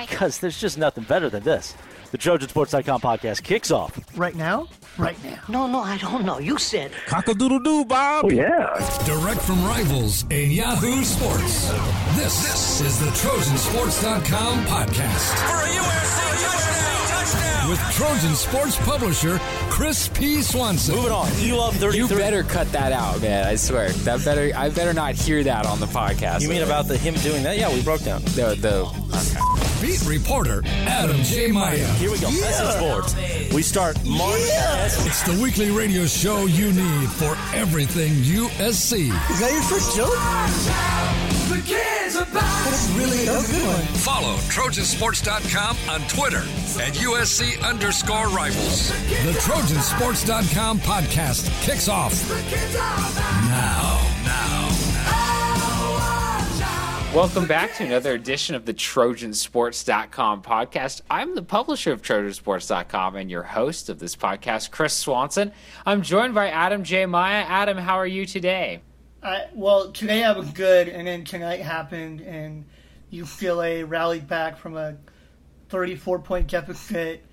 Why? Because there's just nothing better than this. The TrojanSports.com podcast kicks off. Right now? Right now. No, no, I don't know. You said. Cock-a-doodle-doo, Bob. Oh, yeah. Direct from rivals in Yahoo Sports. This, this is the Trojansports.com podcast. For a USC touchdown! With Trojan Sports publisher Chris P. Swanson. Moving on. You love 33. You better cut that out, man. I swear. That better. I better not hear that on the podcast. You mean about the him doing that? Yeah, we broke down. the the? Okay. Beat reporter Adam J. Maya. Here we go. Message boards. We start March. It's the weekly radio show you need for everything USC. Is that your first joke? That's really a good one. Follow Trojansports.com on Twitter at USC underscore rivals. The Trojansports.com podcast kicks off now. Now. Welcome back to another edition of the Trojansports.com podcast. I'm the publisher of Trojansports.com and your host of this podcast, Chris Swanson. I'm joined by Adam J. Maya. Adam, how are you today? I, well, today I was good, and then tonight happened, and UCLA rallied back from a 34 point deficit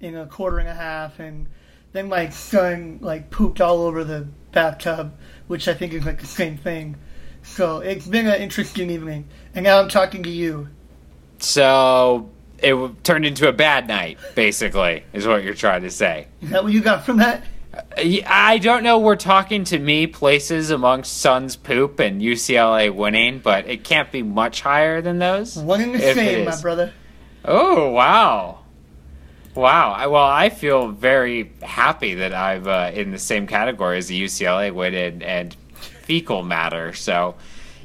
in a quarter and a half, and then my son like pooped all over the bathtub, which I think is like the same thing. So it's been an interesting evening, and now I'm talking to you. So it turned into a bad night, basically, is what you're trying to say. Is that what you got from that? I don't know. We're talking to me places amongst Suns poop and UCLA winning, but it can't be much higher than those. One and the same, my brother. Oh wow, wow! I, well, I feel very happy that I'm uh, in the same category as the UCLA win and, and fecal matter. So,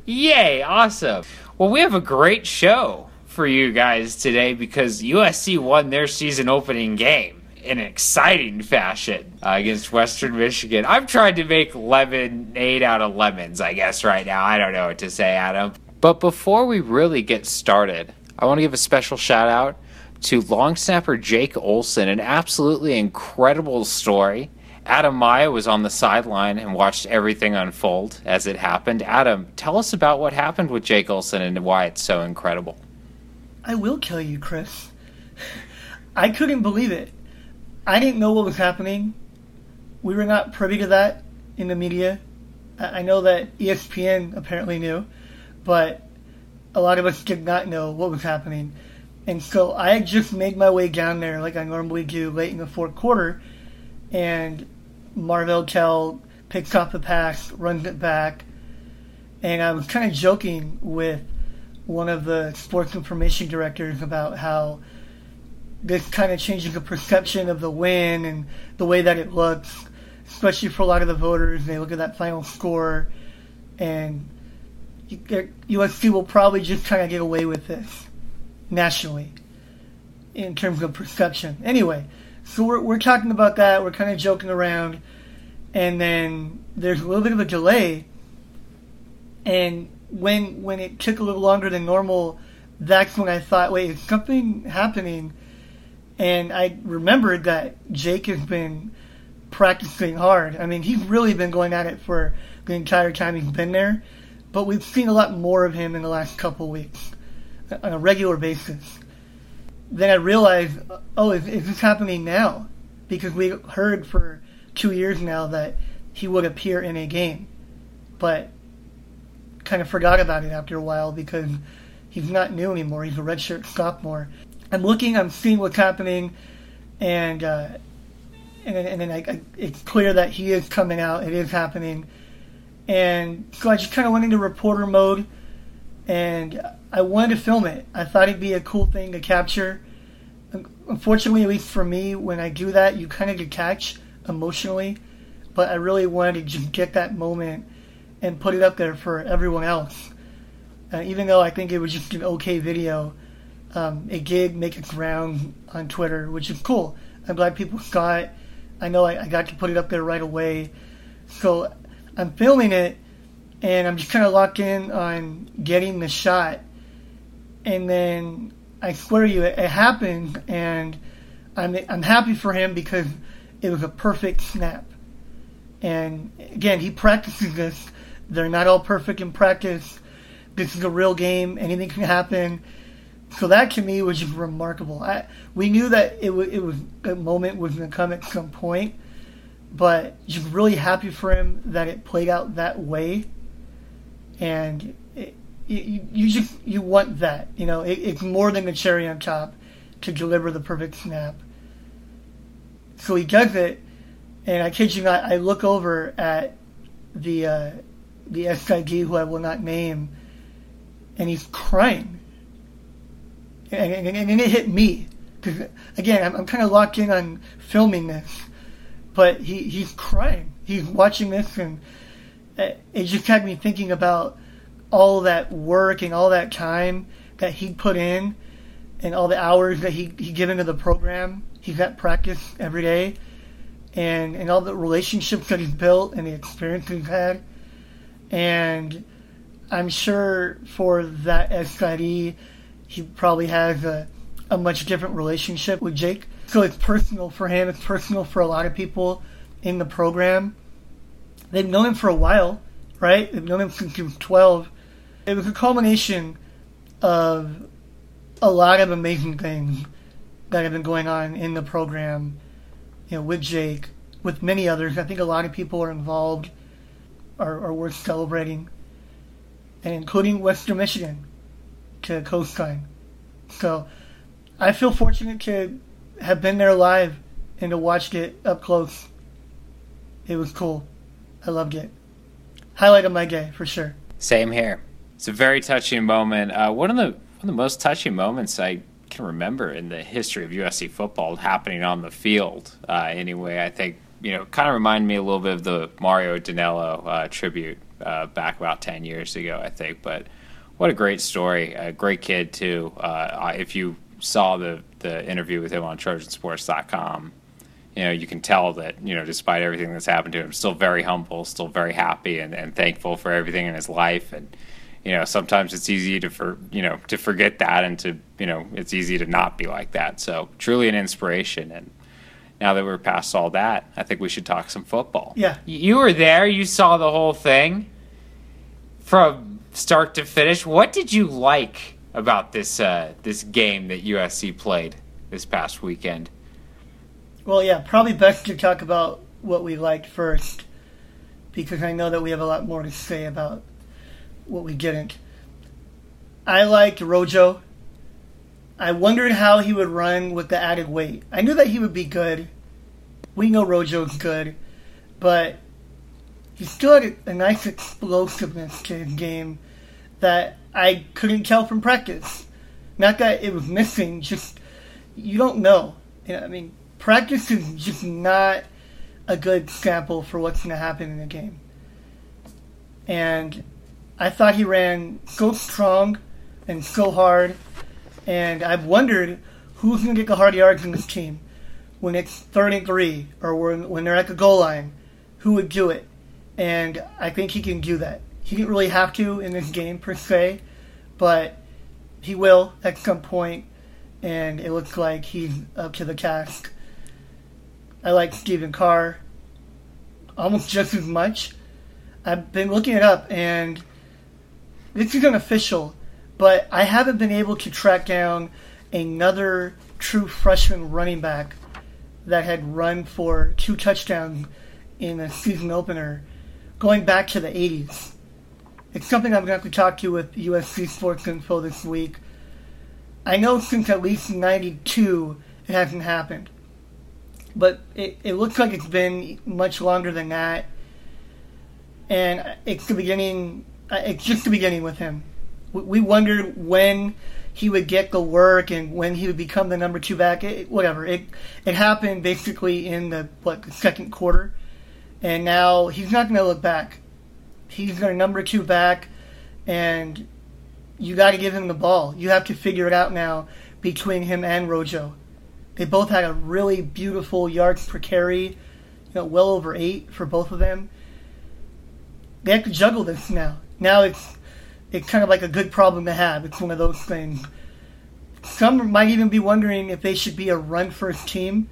yay! Awesome. Well, we have a great show for you guys today because USC won their season opening game in an exciting fashion uh, against Western Michigan. I'm trying to make lemonade out of lemons, I guess, right now. I don't know what to say, Adam. But before we really get started, I want to give a special shout out to long snapper Jake Olson, an absolutely incredible story. Adam Maya was on the sideline and watched everything unfold as it happened. Adam, tell us about what happened with Jake Olson and why it's so incredible. I will kill you, Chris. I couldn't believe it. I didn't know what was happening. We were not privy to that in the media. I know that ESPN apparently knew, but a lot of us did not know what was happening. And so I just made my way down there like I normally do late in the fourth quarter, and Marvell Tell picks up the pass, runs it back, and I was kind of joking with one of the sports information directors about how this kind of changes the perception of the win and the way that it looks, especially for a lot of the voters. They look at that final score, and USC will probably just kind of get away with this nationally in terms of perception. Anyway, so we're, we're talking about that. We're kind of joking around, and then there's a little bit of a delay. And when when it took a little longer than normal, that's when I thought, wait, is something happening? And I remembered that Jake has been practicing hard. I mean, he's really been going at it for the entire time he's been there. But we've seen a lot more of him in the last couple weeks on a regular basis. Then I realized, oh, is, is this happening now? Because we heard for two years now that he would appear in a game, but kind of forgot about it after a while because he's not new anymore. He's a redshirt sophomore. I'm looking, I'm seeing what's happening, and uh, and then, and then I, I, it's clear that he is coming out. It is happening, and so I just kind of went into reporter mode, and I wanted to film it. I thought it'd be a cool thing to capture. Unfortunately, at least for me, when I do that, you kind of detach emotionally, but I really wanted to just get that moment and put it up there for everyone else. Uh, even though I think it was just an okay video, um, it did make its round on Twitter, which is cool. I'm glad people saw it. I know I, I got to put it up there right away. So I'm filming it, and I'm just kind of locked in on getting the shot. And then I swear you, it, it happened, and I'm I'm happy for him because it was a perfect snap. And again, he practices this. They're not all perfect in practice. This is a real game. Anything can happen. So that to me was just remarkable. I, we knew that it, w- it was a moment was going to come at some point, but just really happy for him that it played out that way. And you, you just you want that, you know. It, it's more than a cherry on top to deliver the perfect snap. So he does it, and I kid you not, I look over at the uh, the SID who I will not name, and he's crying. And, and, and, it hit me. Because, again, I'm, I'm kind of locked in on filming this, but he, he's crying. He's watching this, and it just had me thinking about all that work and all that time that he put in, and all the hours that he, he given to the program. He's at practice every day, and, and all the relationships that he's built and the experience he's had. And I'm sure for that SID, he probably has a, a much different relationship with Jake. So it's personal for him. It's personal for a lot of people in the program. They've known him for a while, right? They've known him since he was 12. It was a culmination of a lot of amazing things that have been going on in the program, you know, with Jake, with many others. I think a lot of people are involved, are, are worth celebrating, and including Western Michigan to Coastline. So I feel fortunate to have been there live and to watch it up close. It was cool. I loved it. Highlight of my day for sure. Same here. It's a very touching moment. Uh, one of the one of the most touching moments I can remember in the history of USC football happening on the field. Uh, anyway, I think you know, kind of reminded me a little bit of the Mario Danelo uh, tribute uh, back about ten years ago. I think, but what a great story! A great kid too. Uh, if you saw the the interview with him on TrojanSports.com, you know you can tell that you know despite everything that's happened to him, still very humble, still very happy and, and thankful for everything in his life and you know sometimes it's easy to for you know to forget that and to you know it's easy to not be like that. So truly an inspiration. And now that we're past all that i think we should talk some football. Yeah. you were there. You saw the whole thing from start to finish. What did you like about this uh, this game that usc played this past weekend? Well, yeah, probably best to talk about what we liked first, because I know that we have a lot more to say about what we didn't. I liked Rojo. I wondered how he would run with the added weight. I knew that he would be good. We know Rojo's good, but he still had a nice explosiveness to his game that I couldn't tell from practice. Not that it was missing, just you don't know. You know, I mean, practice is just not a good sample for what's going to happen in a game. And I thought he ran so strong and so hard, and I've wondered who's going to get the hard yards in this team when it's third and three or when, when they're at the goal line. Who would do it? And I think he can do that. He didn't really have to in this game per se, but he will at some point, and it looks like he's up to the task. I like Stephen Carr almost just as much. I've been looking it up, and this is unofficial, but I haven't been able to track down another true freshman running back that had run for two touchdowns in a season opener going back to the 80s. It's something I'm going to have to talk to you with USC Sports Info this week. I know since at least 92 it hasn't happened. But it, it looks like it's been much longer than that. And it's the beginning, uh, it's just the beginning with him. We, we wondered when he would get the work and when he would become the number two back. It, whatever. It, it happened basically in the, what, the second quarter. And now he's not going to look back. He's going to number two back. And you got to give him the ball. You have to figure it out now between him and Rojo. They both had a really beautiful yards per carry, you know, well over eight for both of them. They have to juggle this now. Now it's it's kind of like a good problem to have. It's one of those things. Some might even be wondering if they should be a run first team.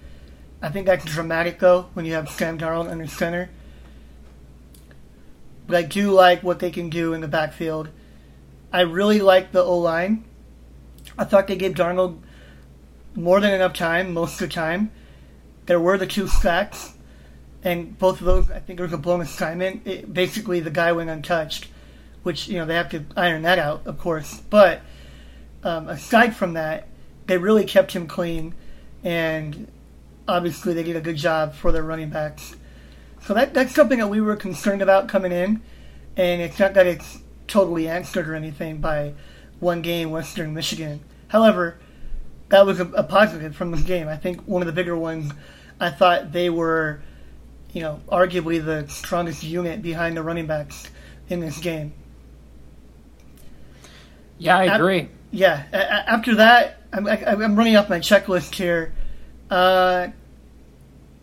I think that's dramatic though when you have Sam Darnold under center. But I do like what they can do in the backfield. I really like the O line. I thought they gave Darnold more than enough time most of the time. There were the two sacks, and both of those, I think, was a blown assignment. It, basically, the guy went untouched, which you know they have to iron that out, of course. But um, aside from that, they really kept him clean, and obviously they did a good job for their running backs. So that that's something that we were concerned about coming in, and it's not that it's totally answered or anything by one game, Western Michigan. However, that was a, a positive from the game. I think one of the bigger ones. I thought they were, you know, arguably the strongest unit behind the running backs in this game. Yeah, I Ap- agree. Yeah. a- After that, I'm, I, I'm running off my checklist here. Uh,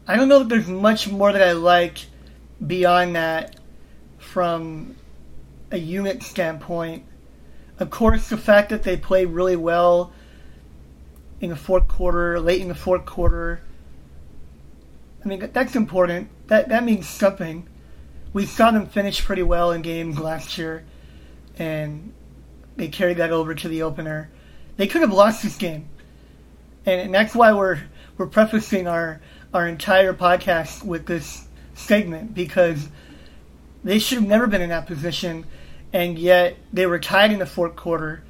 I don't know that there's much more that I like beyond that from a unit standpoint. Of course, the fact that they played really well in the fourth quarter, late in the fourth quarter. I mean, that's important. That that means something. We saw them finish pretty well in games last year, and they carried that over to the opener. They could have lost this game, and, and that's why we're we're prefacing our our entire podcast with this segment because they should have never been in that position, and yet they were tied in the fourth quarter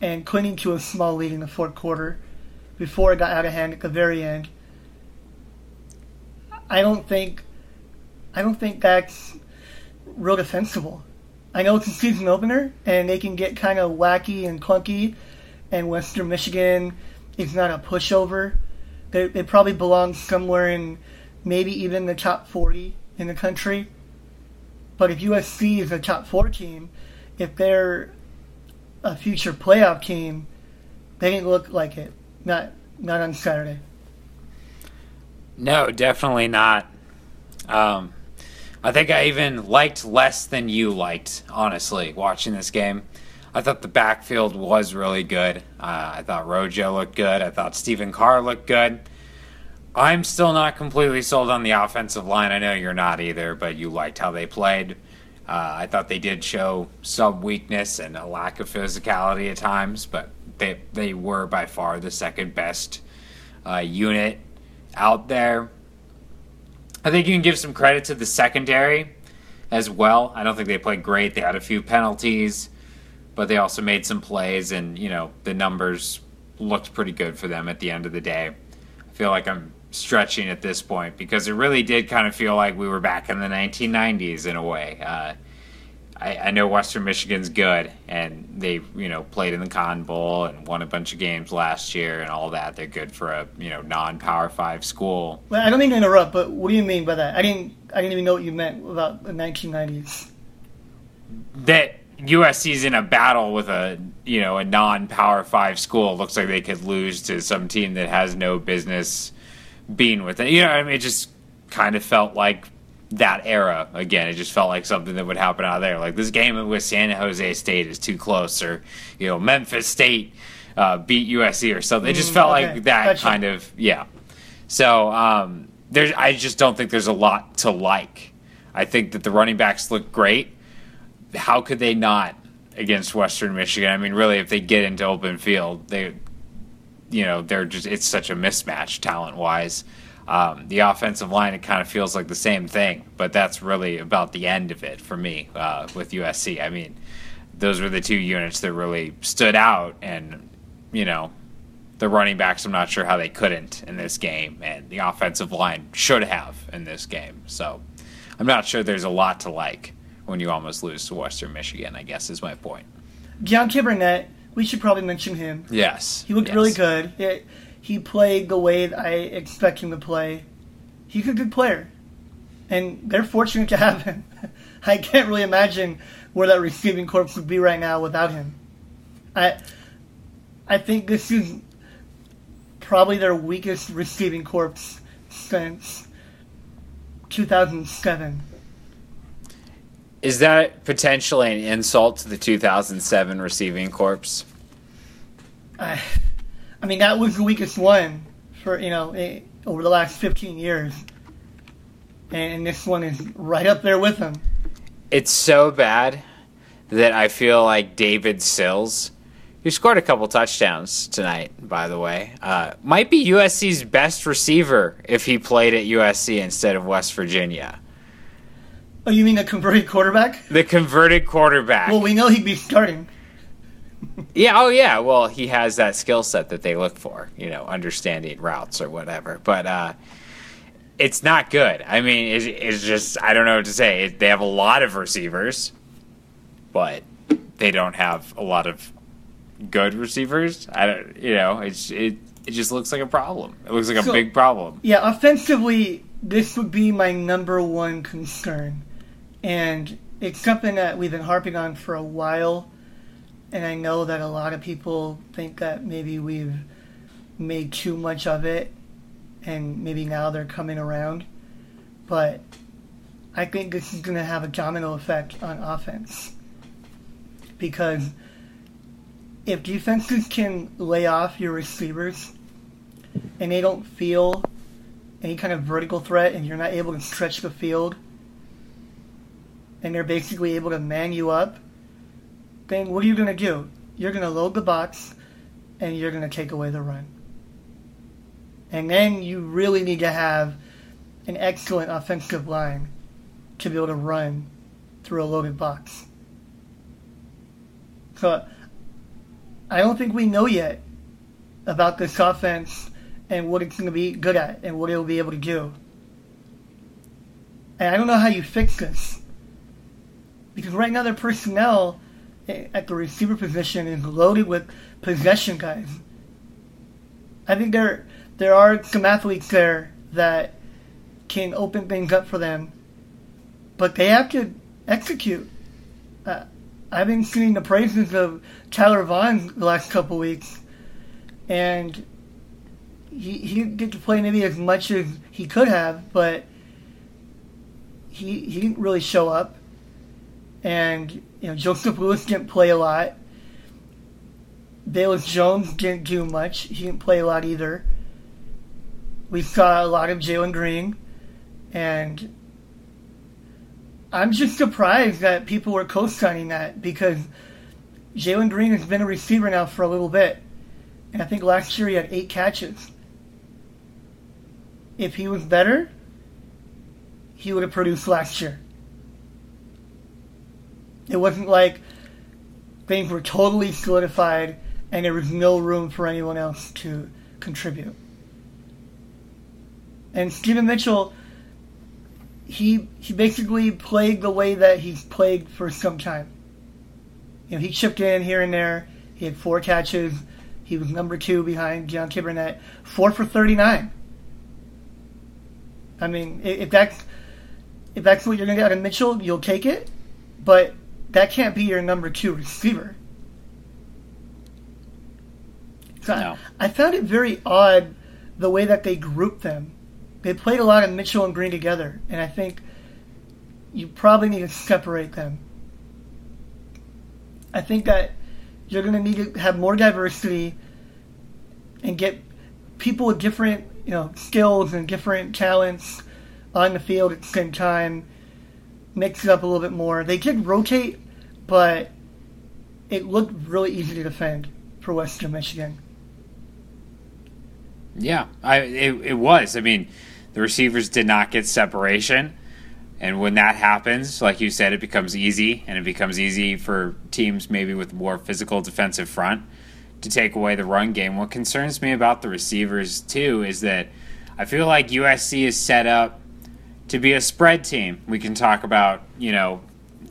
and clinging to a small lead in the fourth quarter before it got out of hand at the very end. I don't think I don't think that's real defensible. I know it's a season opener and they can get kind of wacky and clunky, and Western Michigan is not a pushover. They, they probably belong somewhere in maybe even the top 40 in the country. But if USC is a top four team, if they're a future playoff team, they didn't look like it. Not not on Saturday. No, definitely not. Um, I think I even liked less than you liked, honestly, watching this game. I thought the backfield was really good. Uh, I thought Rojo looked good. I thought Stephen Carr looked good. I'm still not completely sold on the offensive line. I know you're not either, but you liked how they played. Uh, I thought they did show some weakness and a lack of physicality at times, but they they were by far the second best uh, unit out there. I think you can give some credit to the secondary as well. I don't think they played great. They had a few penalties, but they also made some plays, and you know the numbers looked pretty good for them at the end of the day. I feel like I'm stretching at this point because it really did kind of feel like we were back in the 1990s in a way. Uh, I, I know Western Michigan's good, and they you know played in the Cotton Bowl and won a bunch of games last year and all that. They're good for a you know non-power five school. Well, I don't mean to interrupt, but what do you mean by that? I didn't I didn't even know what you meant about the 1990s. that USC's in a battle with a you know a non-power five school. It looks like they could lose to some team that has no business being with it. You know, I mean, it just kind of felt like that era again. It just felt like something that would happen out there. Like this game with San Jose State is too close, or you know, Memphis State uh, beat USC or something. It just Mm, felt okay. like that Gotcha. kind of yeah. So um, there's, I just don't think there's a lot to like. I think that the running backs look great how could they not against Western Michigan? I mean, really, if they get into open field, they, you know, they're just it's such a mismatch talent wise. Um, the offensive line, it kind of feels like the same thing, but that's really about the end of it for me uh, with USC. I mean, those were the two units that really stood out, and you know, the running backs, I'm not sure how they couldn't in this game, and the offensive line should have in this game. So, I'm not sure there's a lot to like when you almost lose to Western Michigan. I guess is my point. Burnett, we should probably mention him. Yes, He looked yes. really good. It, he played the way that I expect him to play. He's a good player, and they're fortunate to have him. I can't really imagine where that receiving corps would be right now without him. I, I think this is probably their weakest receiving corps since 2007. Is that potentially an insult to the 2007 receiving corps? I, I mean, that was the weakest one for you know eh, over the last 15 years, and this one is right up there with them. It's so bad that I feel like David Sills who scored a couple touchdowns tonight, by the way, uh, might be USC's best receiver if he played at USC instead of West Virginia. Oh, you mean a converted quarterback? The converted quarterback. Well, we know he'd be starting. Yeah, oh yeah. Well, he has that skill set that they look for, you know, understanding routes or whatever. But uh, it's not good. I mean, it's, it's just I don't know what to say. They have a lot of receivers, but they don't have a lot of good receivers. I don't, you know, it's it it just looks like a problem. It looks like a big problem. Yeah, offensively, this would be my number one concern. And it's something that we've been harping on for a while. And I know that a lot of people think that maybe we've made too much of it. And maybe now they're coming around. But I think this is going to have a domino effect on offense. Because if defenses can lay off your receivers and they don't feel any kind of vertical threat and you're not able to stretch the field and they're basically able to man you up, then what are you going to do? You're going to load the box and you're going to take away the run. And then you really need to have an excellent offensive line to be able to run through a loaded box. So I don't think we know yet about this offense and what it's going to be good at and what it'll be able to do. And I don't know how you fix this. Because right now their personnel at the receiver position is loaded with possession guys. I think there there are some athletes there that can open things up for them, but they have to execute. Uh, I've been seeing the praises of Tyler Vaughn the last couple weeks, and he, he didn't get to play maybe as much as he could have, but he he didn't really show up. And you know, Joseph Lewis didn't play a lot. Velus Jones didn't do much. He didn't play a lot either. We saw a lot of Jalen Greene, and I'm just surprised that people were co-signing that because Jalen Greene has been a receiver now for a little bit, and I think last year he had eight catches. If he was better, he would have produced last year. It wasn't like things were totally solidified and there was no room for anyone else to contribute. And Steven Mitchell, he he basically played the way that he's played for some time. You know, he chipped in here and there. He had four catches. He was number two behind Deontay Burnett, four for thirty-nine. I mean, if that's if that's what you're gonna get out of Mitchell, you'll take it. But that can't be your number two receiver. So I- I found it very odd the way that they grouped them. They played a lot of Mitchell and Greene together, and I think you probably need to separate them. I think that you're going to need to have more diversity and get people with different, you know, skills and different talents on the field at the same time. Mix it up a little bit more. They did rotate, but it looked really easy to defend for Western Michigan. Yeah, I it, it was. I mean, the receivers did not get separation, and when that happens, like you said, it becomes easy, and it becomes easy for teams maybe with more physical defensive front to take away the run game. What concerns me about the receivers too is that I feel like USC is set up to be a spread team. We can talk about you know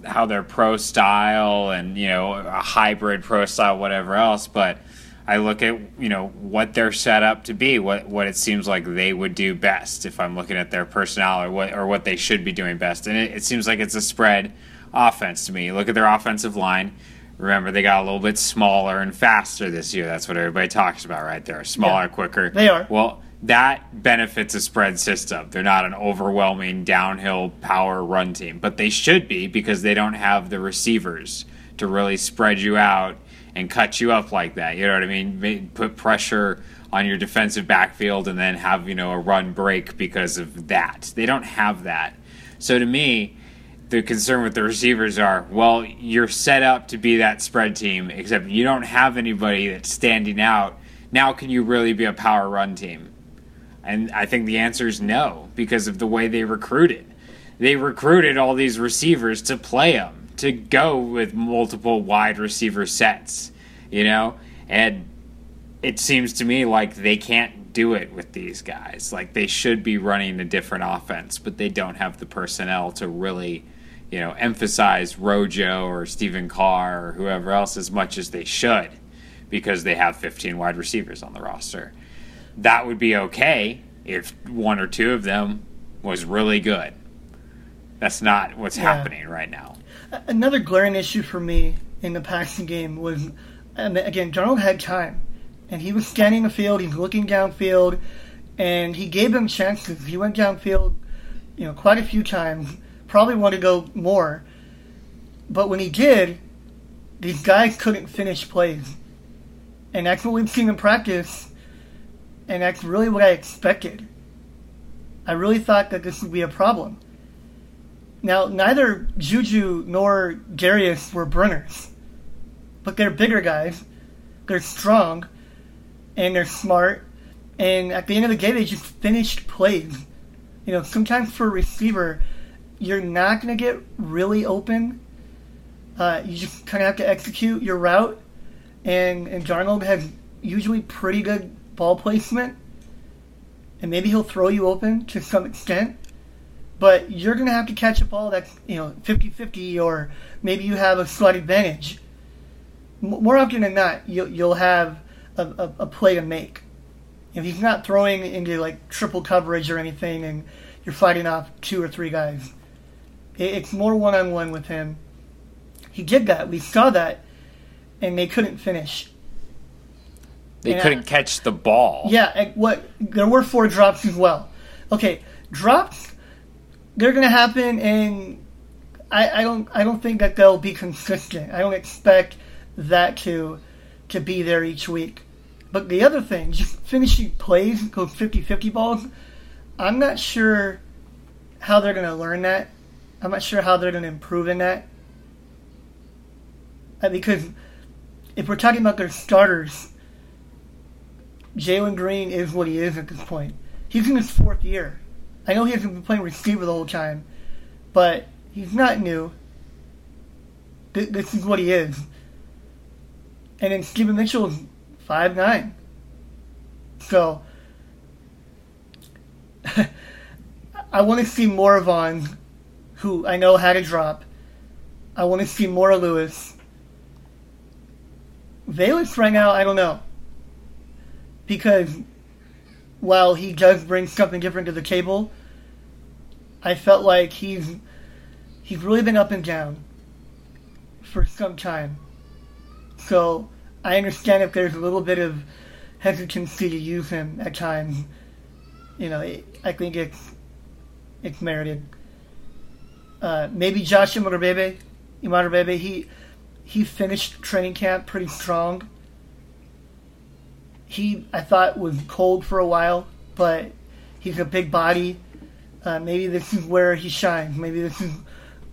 how they're pro style and you know a hybrid pro style, whatever else, but. I look at you know what they're set up to be, what what it seems like they would do best if I'm looking at their personnel or what or what they should be doing best, and it, it seems like it's a spread offense to me. Look at their offensive line. Remember, they got a little bit smaller and faster this year. That's what everybody talks about, right? They're smaller, Yeah. quicker. They are. Well, that benefits a spread system. They're not an overwhelming downhill power run team, but they should be because they don't have the receivers to really spread you out and cut you up like that. You know what I mean? Put pressure on your defensive backfield and then have, you know, a run break because of that. They don't have that. So to me, the concern with the receivers are well, you're set up to be that spread team, except you don't have anybody that's standing out. Now, can you really be a power run team? And I think the answer is no because of the way they recruited. They recruited all these receivers to play them, to go with multiple wide receiver sets, you know? And it seems to me like they can't do it with these guys. Like they should be running a different offense, but they don't have the personnel to really, you know, emphasize Rojo or Stephen Carr or whoever else as much as they should because they have 15 wide receivers on the roster. That would be okay if one or two of them was really good. That's not what's Yeah. happening right now. Another glaring issue for me in the passing game was, and again, Darnold had time, and he was scanning the field. He was looking downfield, and he gave them chances. He went downfield, you know, quite a few times. Probably wanted to go more, but when he did, these guys couldn't finish plays, and that's what we've seen in practice, and that's really what I expected. I really thought that this would be a problem. Now, neither Juju nor Darius were burners, but they're bigger guys. They're strong, and they're smart. And at the end of the day, they just finished plays. You know, sometimes for a receiver, you're not going to get really open. Uh, you just kind of have to execute your route. And, and Darnold has usually pretty good ball placement. And maybe he'll throw you open to some extent but you're going to have to catch a ball that's, you know, 50-50 or maybe you have a slight advantage. More often than not, you'll, you'll have a, a, a play to make. If he's not throwing into like triple coverage or anything and you're fighting off two or three guys, it, it's more one-on-one with him. He did that. We saw that, and they couldn't finish. They Yeah. couldn't catch the ball. Yeah, what there were four drops as well. Okay, drops they're gonna happen, and I, I don't I don't think that they'll be consistent. I don't expect that to to be there each week. But the other thing, just finishing plays, go 50-50 balls, I'm not sure how they're gonna learn that. I'm not sure how they're gonna improve in that. Uh, because if we're talking about their starters, Jalen Greene is what he is at this point. He's in his fourth year. I know he hasn't been playing receiver the whole time, but he's not new. Th- This is what he is. And then Steven Mitchell's five nine. So I want to see more of on, who I know had a drop. I want to see more of Lewis. Valence right now, I don't know. Because while he does bring something different to the table, I felt like he's he's really been up and down for some time. So I understand if there's a little bit of hesitancy to use him at times. You know, it, I think it's it's merited. Uh, maybe Josh Imatorbhebhe, Imatorbhebhe, he he finished training camp pretty strong he I thought was cold for a while, but he's a big body. Uh, maybe this is where he shines. Maybe this is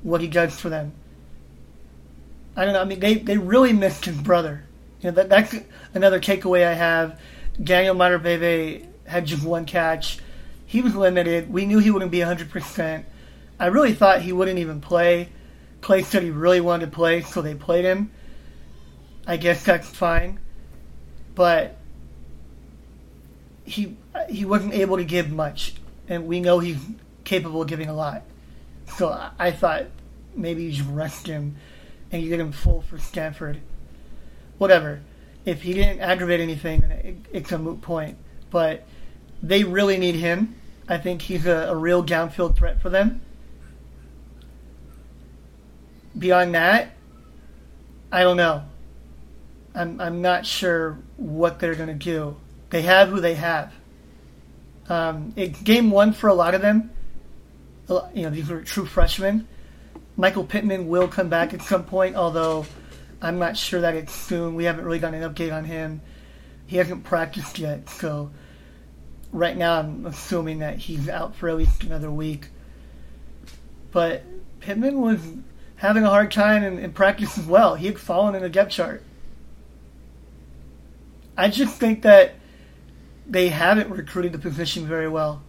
what he does for them. I don't know. I mean, they, they really missed his brother. You know, that, that's another takeaway I have. Daniel Imatorbhebhe had just one catch. He was limited. We knew he wouldn't be 100%. I really thought he wouldn't even play. Clay said he really wanted to play, so they played him. I guess that's fine. But he he wasn't able to give much, and we know he's capable of giving a lot. So I, I thought maybe you should rest him and you get him full for Stanford. Whatever. If he didn't aggravate anything, it, it's a moot point. But they really need him. I think he's a, a real downfield threat for them. Beyond that, I don't know. I'm I'm not sure what they're gonna do. They have who they have. Um, game one for a lot of them. You know, these are true freshmen. Michael Pittman will come back at some point, although I'm not sure that it's soon. We haven't really gotten an update on him. He hasn't practiced yet, so right now I'm assuming that he's out for at least another week. But Pittman was having a hard time in, in practice as well. He had fallen in the depth chart. I just think that they haven't recruited the position very well.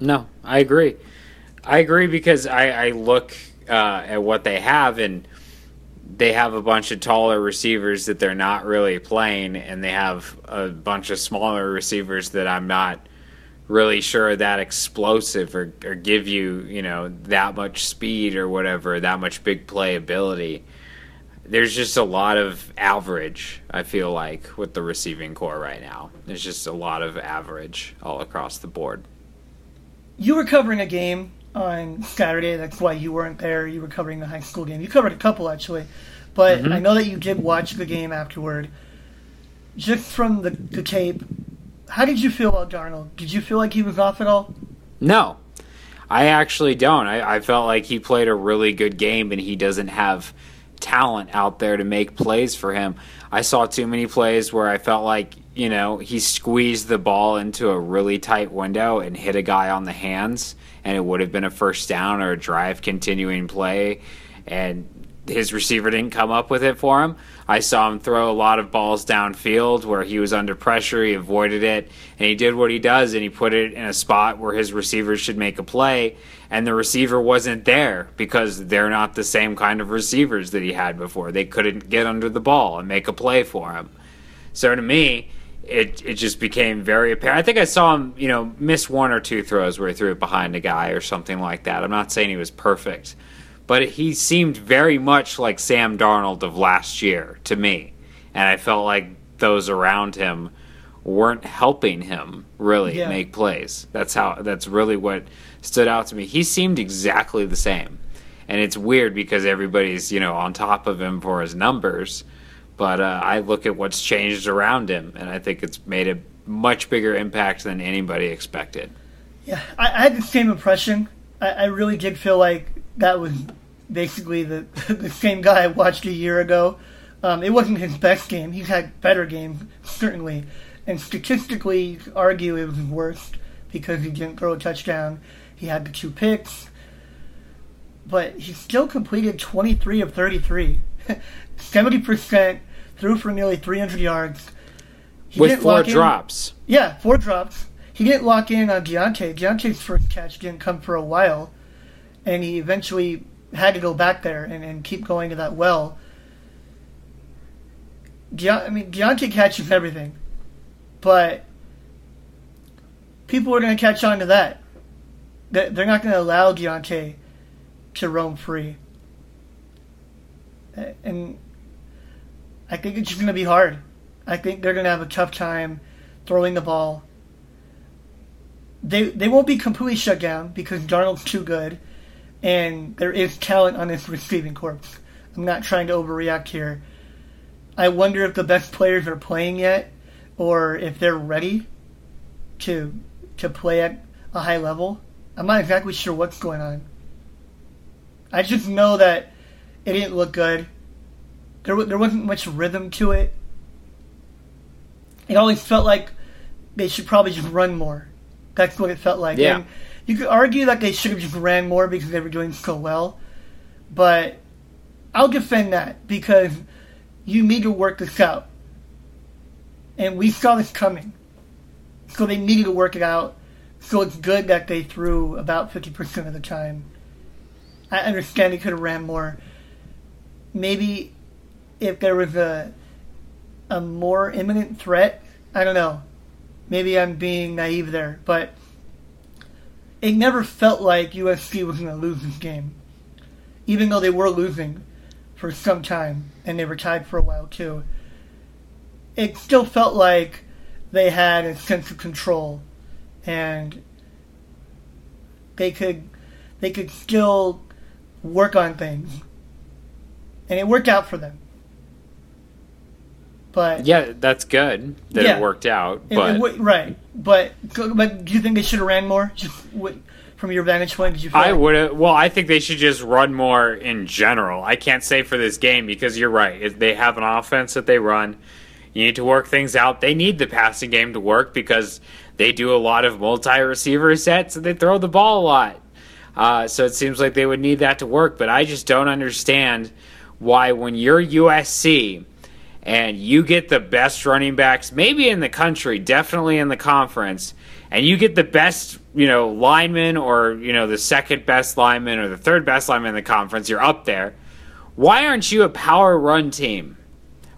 No, I agree. I agree because I, I look uh, at what they have and they have a bunch of taller receivers that they're not really playing, and they have a bunch of smaller receivers that I'm not really sure are that explosive or, or give you, you know, that much speed or whatever, that much big play ability. There's just a lot of average, I feel like, with the receiving core right now. There's just a lot of average all across the board. You were covering a game on Saturday. That's why you weren't there. You were covering the high school game. You covered a couple actually, but Mm-hmm. I know that you did watch the game afterward. Just from the, the tape, how did you feel about Darnold? Did you feel like he was off at all? No, I actually don't. I, I felt like he played a really good game, and he doesn't have talent out there to make plays for him. I saw too many plays where I felt like you know he squeezed the ball into a really tight window and hit a guy on the hands, and it would have been a first down or a drive continuing play, and his receiver didn't come up with it for him. I saw him throw a lot of balls downfield where he was under pressure, he avoided it, and he did what he does and he put it in a spot where his receivers should make a play and the receiver wasn't there because they're not the same kind of receivers that he had before. They couldn't get under the ball and make a play for him. So to me, it it just became very apparent. I think I saw him, you know, miss one or two throws where he threw it behind a guy or something like that. I'm not saying he was perfect, but he seemed very much like Sam Darnold of last year to me, and I felt like those around him weren't helping him really Yeah. make plays. That's how. That's really what stood out to me. He seemed exactly the same, and it's weird because everybody's you know on top of him for his numbers, but uh, I look at what's changed around him, and I think it's made a much bigger impact than anybody expected. Yeah, I, I had the same impression. I, I really did feel like that was basically the the same guy I watched a year ago. Um, it wasn't his best game. He's had better games, certainly. And statistically, argue it was his worst because he didn't throw a touchdown. He had the two picks. But he still completed 23 of 33. 70% threw for nearly 300 yards. He With four lock in- drops, yeah, four drops. He didn't lock in on Deontay. Deontay's first catch didn't come for a while, and he eventually had to go back there and, and keep going to that well. Deont- I mean, Deontay catches everything, but people are going to catch on to that. They- They're not going to allow Deontay to roam free. And I think it's just going to be hard. I think they're going to have a tough time throwing the ball. They they won't be completely shut down because Darnold's too good, and there is talent on this receiving corps. I'm not trying to overreact here. I wonder if the best players are playing yet, or if they're ready to to play at a high level. I'm not exactly sure what's going on. I just know that it didn't look good. There there wasn't much rhythm to it. It always felt like they should probably just run more. That's what it felt like. Yeah. And you could argue that they should have just ran more because they were doing so well, but I'll defend that because you need to work this out. And we saw this coming. So they needed to work it out. So it's good that they threw about 50% of the time. I understand they could have ran more. Maybe if there was a a more imminent threat, I don't know. Maybe I'm being naive there, but it never felt like USC was going to lose this game. Even though they were losing for some time and they were tied for a while too. It still felt like they had a sense of control and they could they could still work on things. And it worked out for them. But yeah, that's good that Yeah. it worked out. But right, but but do you think they should have ran more? From your vantage point, did you? I like- would. Well, I think they should just run more in general. I can't say for this game because you're right. If They have an offense that they run. You need to work things out. They need the passing game to work because they do a lot of multi receiver sets and they throw the ball a lot. Uh, so it seems like they would need that to work. But I just don't understand why, when you're USC and you get the best running backs, maybe in the country, definitely in the conference, and you get the best, you know, lineman or, you know, the second best lineman or the third best lineman in the conference, you're up there. Why aren't you a power run team?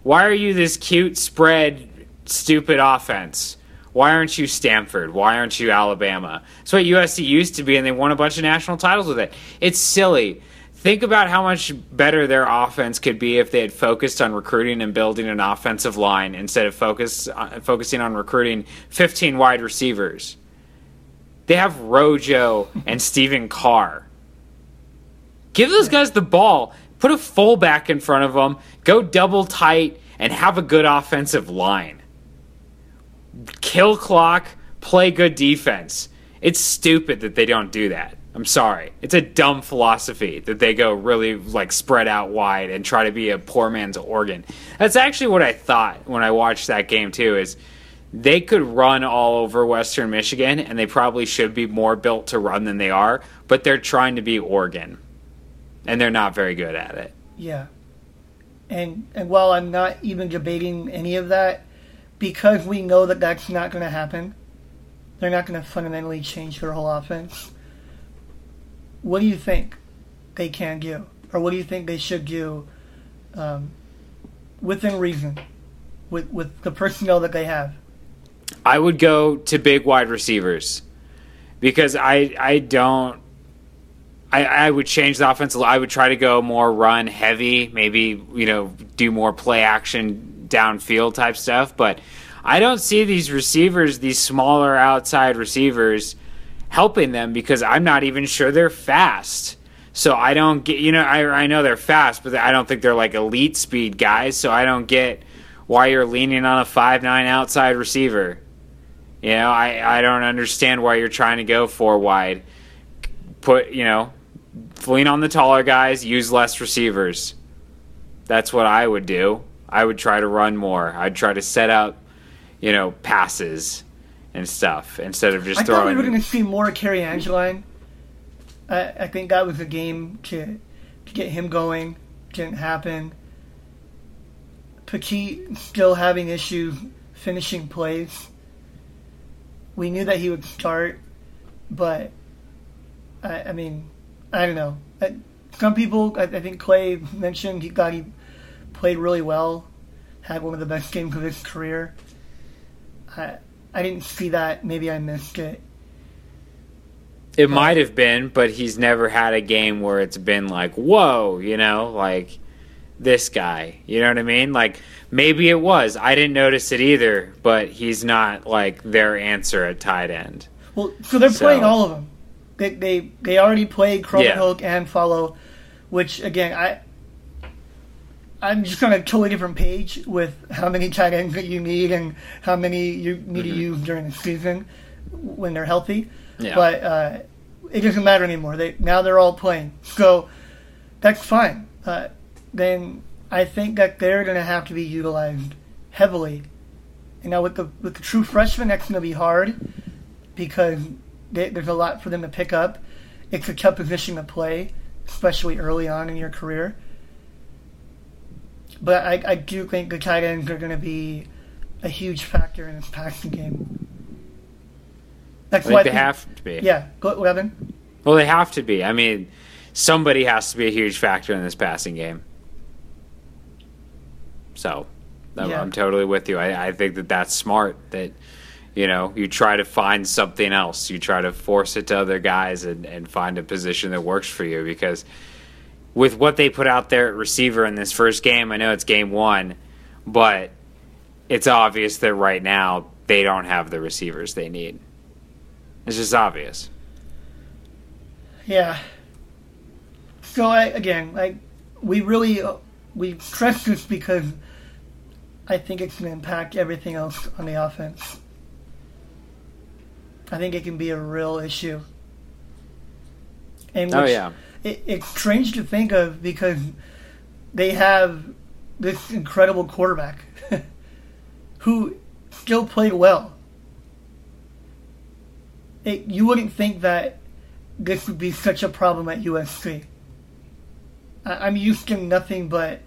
Why are you this cute spread, stupid offense? Why aren't you Stanford? Why aren't you Alabama? That's what USC used to be, and they won a bunch of national titles with it. It's silly. Think about how much better their offense could be if they had focused on recruiting and building an offensive line instead of focus, uh, focusing on recruiting 15 wide receivers. They have Rojo and Stephen Carr. Give those guys the ball. Put a fullback in front of them. Go double tight and have a good offensive line. Kill clock. Play good defense. It's stupid that they don't do that. I'm sorry. It's a dumb philosophy that they go really like spread out wide and try to be a poor man's Oregon. That's actually what I thought when I watched that game too. Is they could run all over Western Michigan, and they probably should be more built to run than they are. But they're trying to be Oregon, and they're not very good at it. Yeah. And and while I'm not even debating any of that, because we know that that's not going to happen, they're not going to fundamentally change their whole offense. What do you think they can do, or what do you think they should do, um, within reason, with with the personnel that they have? I would go to big wide receivers because I I don't I, I would change the offense. I would try to go more run heavy, maybe you know do more play action downfield type stuff. But I don't see these receivers, these smaller outside receivers, helping them because I'm not even sure they're fast. So I don't get you know I I know they're fast, but I don't think they're like elite speed guys. So I don't get why you're leaning on a five nine outside receiver. You know, I, I don't understand why you're trying to go four wide. Put you know, lean on the taller guys, use less receivers. That's what I would do. I would try to run more. I'd try to set up, you know, passes and stuff instead of just I throwing. thought we were going to see more Cary Angeline. I, I think that was a game to, to get him going. Didn't happen. Petite still having issues finishing plays. We knew that he would start, but I, I mean, I don't know. I, some people, I, I think Clay mentioned he got he played really well, had one of the best games of his career. I I didn't see that. Maybe I missed it. It might have been, but he's never had a game where it's been like, whoa, you know, like this guy. You know what I mean? Like maybe it was. I didn't notice it either, but he's not like their answer at tight end. Well, so they're So- playing all of them. They they they already played Croman Yeah. Hook and Falo, which again I. I'm just on a totally different page with how many tight ends that you need and how many you need to use during the season when they're healthy. Mm-hmm. Yeah. But uh, it doesn't matter anymore. They now they're all playing, so that's fine. Uh, then I think that they're going to have to be utilized heavily. And now with the with the true freshmen, that's going to be hard because they, there's a lot for them to pick up. It's a tough position to play, especially early on in your career. But I, I do think the tight ends are going to be a huge factor in this passing game. That's I why think they have to be. Yeah, go, Evan. Well, they have to be. I mean, somebody has to be a huge factor in this passing game. So, I'm, Yeah. I'm totally with you. I, I think that that's smart. That you know, you try to find something else. You try to force it to other guys and, and find a position that works for you. Because with what they put out there at receiver in this first game, I know it's game one, but it's obvious that right now they don't have the receivers they need. It's just obvious. Yeah. So I, again, like we really uh, we stress this because I think it can impact everything else on the offense. I think it can be a real issue. And Oh, yeah. It, it's strange to think of because they have this incredible quarterback who still played well. It, you wouldn't think that this would be such a problem at USC. I- I'm used to nothing but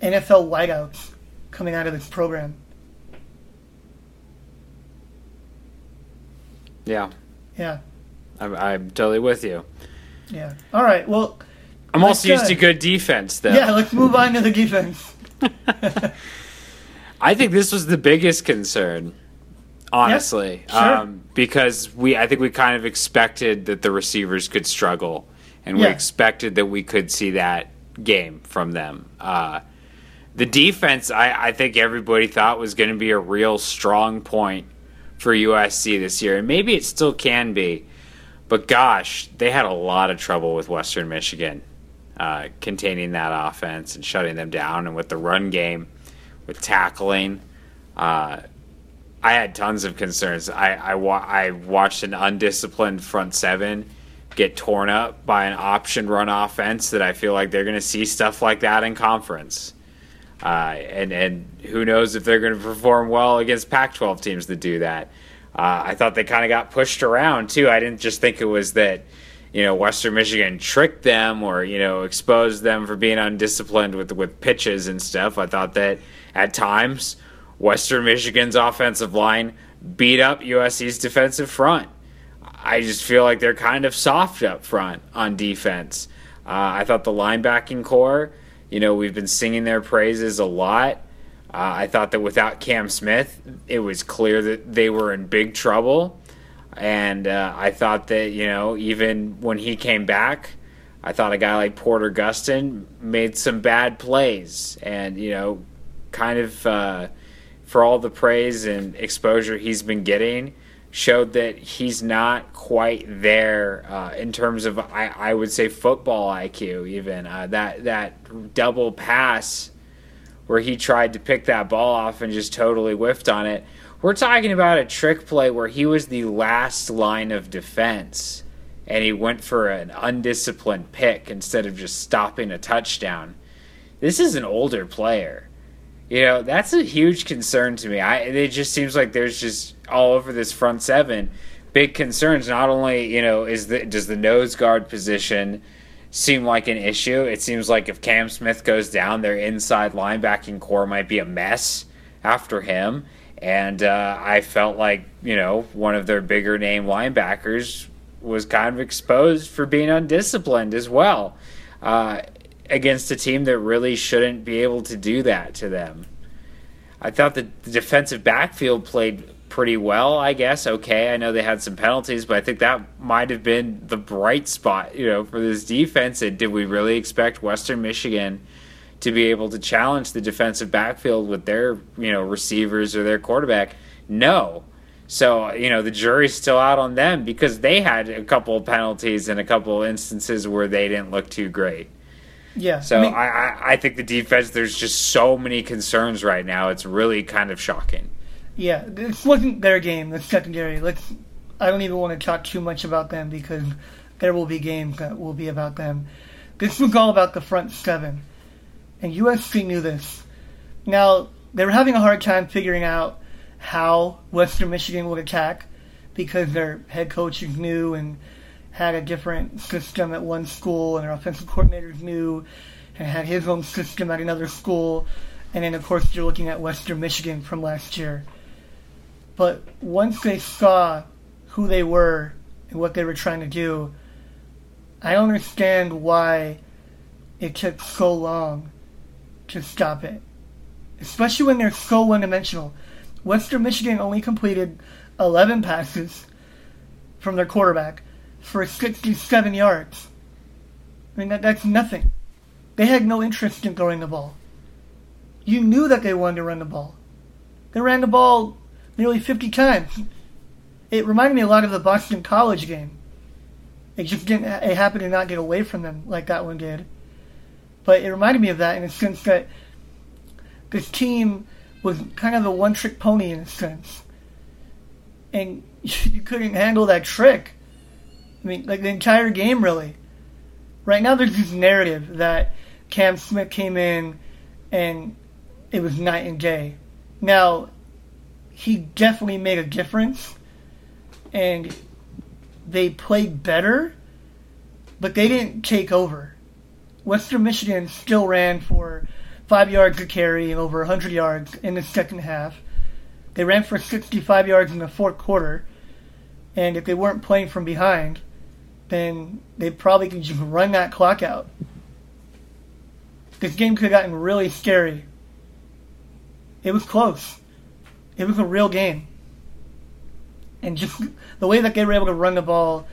NFL wideouts coming out of this program. Yeah, Yeah, I'm, I'm totally with you. Yeah. All right. Well, I'm also used to good. defense, though. yeah. Let's move on to the defense. I think this was the biggest concern, honestly, Yeah, sure. um, because we I think we kind of expected that the receivers could struggle, and we expected that we could see that game from them. Uh, the defense, I, I think everybody thought was going to be a real strong point for USC this year, and maybe it still can be. But gosh, they had a lot of trouble with Western Michigan, uh, containing that offense and shutting them down, and with the run game, with tackling. Uh, I had tons of concerns. I I, wa- I watched an undisciplined front seven get torn up by an option run offense that I feel like they're going to see stuff like that in conference. Uh, and and who knows if they're going to perform well against Pac-12 teams that do that. Uh, I thought they kind of got pushed around too. I didn't just think it was that you know Western Michigan tricked them or you know exposed them for being undisciplined with with pitches and stuff. I thought that at times Western Michigan's offensive line beat up USC's defensive front. I just feel like they're kind of soft up front on defense. Uh, I thought the linebacking corps, you know, we've been singing their praises a lot. Uh, I thought that without Cam Smith, it was clear that they were in big trouble. And uh, I thought that, you know, even when he came back, I thought a guy like Porter Gustin made some bad plays. And, you know, kind of uh, for all the praise and exposure he's been getting, showed that he's not quite there uh, in terms of I, I would say football IQ even uh, that that double pass where he tried to pick that ball off and just totally whiffed on it. We're talking about a trick play where he was the last line of defense and he went for an undisciplined pick instead of just stopping a touchdown. This is an older player. You know, that's a huge concern to me. I it just seems like there's just all over this front seven big concerns. Not only, you know, is the does the nose guard position seem like an issue? It seems like if Cam Smith goes down, their inside linebacking corps might be a mess after him. And uh, I felt like, you know, one of their bigger name linebackers was kind of exposed for being undisciplined as well. Uh, against a team that really shouldn't be able to do that to them. I thought the the defensive backfield played pretty well, I guess. Okay, I know they had some penalties, but I think that might have been the bright spot, you know, for this defense. And did we really expect Western Michigan to be able to challenge the defensive backfield with their, you know, receivers or their quarterback? No. So, you know, the jury's still out on them because they had a couple of penalties and a couple of instances where they didn't look too great. Yeah. So I mean, I, I, I think the defense. There's just so many concerns right now. It's really kind of shocking. Yeah, this wasn't their game. The secondary. Let's. I don't even want to talk too much about them because there will be games that will be about them. This was all about the front seven, and USC knew this. Now they were having a hard time figuring out how Western Michigan would attack because their head coach is new and had a different system at one school, and their offensive coordinator is new and had his own system at another school. And then, of course, you're looking at Western Michigan from last year. But once they saw who they were and what they were trying to do, I understand why it took so long to stop it. Especially when they're so one dimensional. Western Michigan only completed 11 passes from their quarterback for 67 yards. I mean, that, that's nothing. They had no interest in throwing the ball. You knew that they wanted to run the ball. They ran the ball nearly 50 times. It reminded me a lot of the Boston College game. It just didn't. It happened to not get away from them like that one did. But it reminded me of that in the sense that this team was kind of a one-trick pony in a sense, and you couldn't handle that trick. I mean, like the entire game, really. Right now, there's this narrative that Cam Smith came in and it was night and day. Now, he definitely made a difference, and they played better, but they didn't take over. Western Michigan still ran for five yards a carry and over 100 yards in the second half. They ran for 65 yards in the fourth quarter, and if they weren't playing from behind, then they probably could just run that clock out. This game could have gotten really scary. It was close. It was a real game. And just the way that they were able to run the ball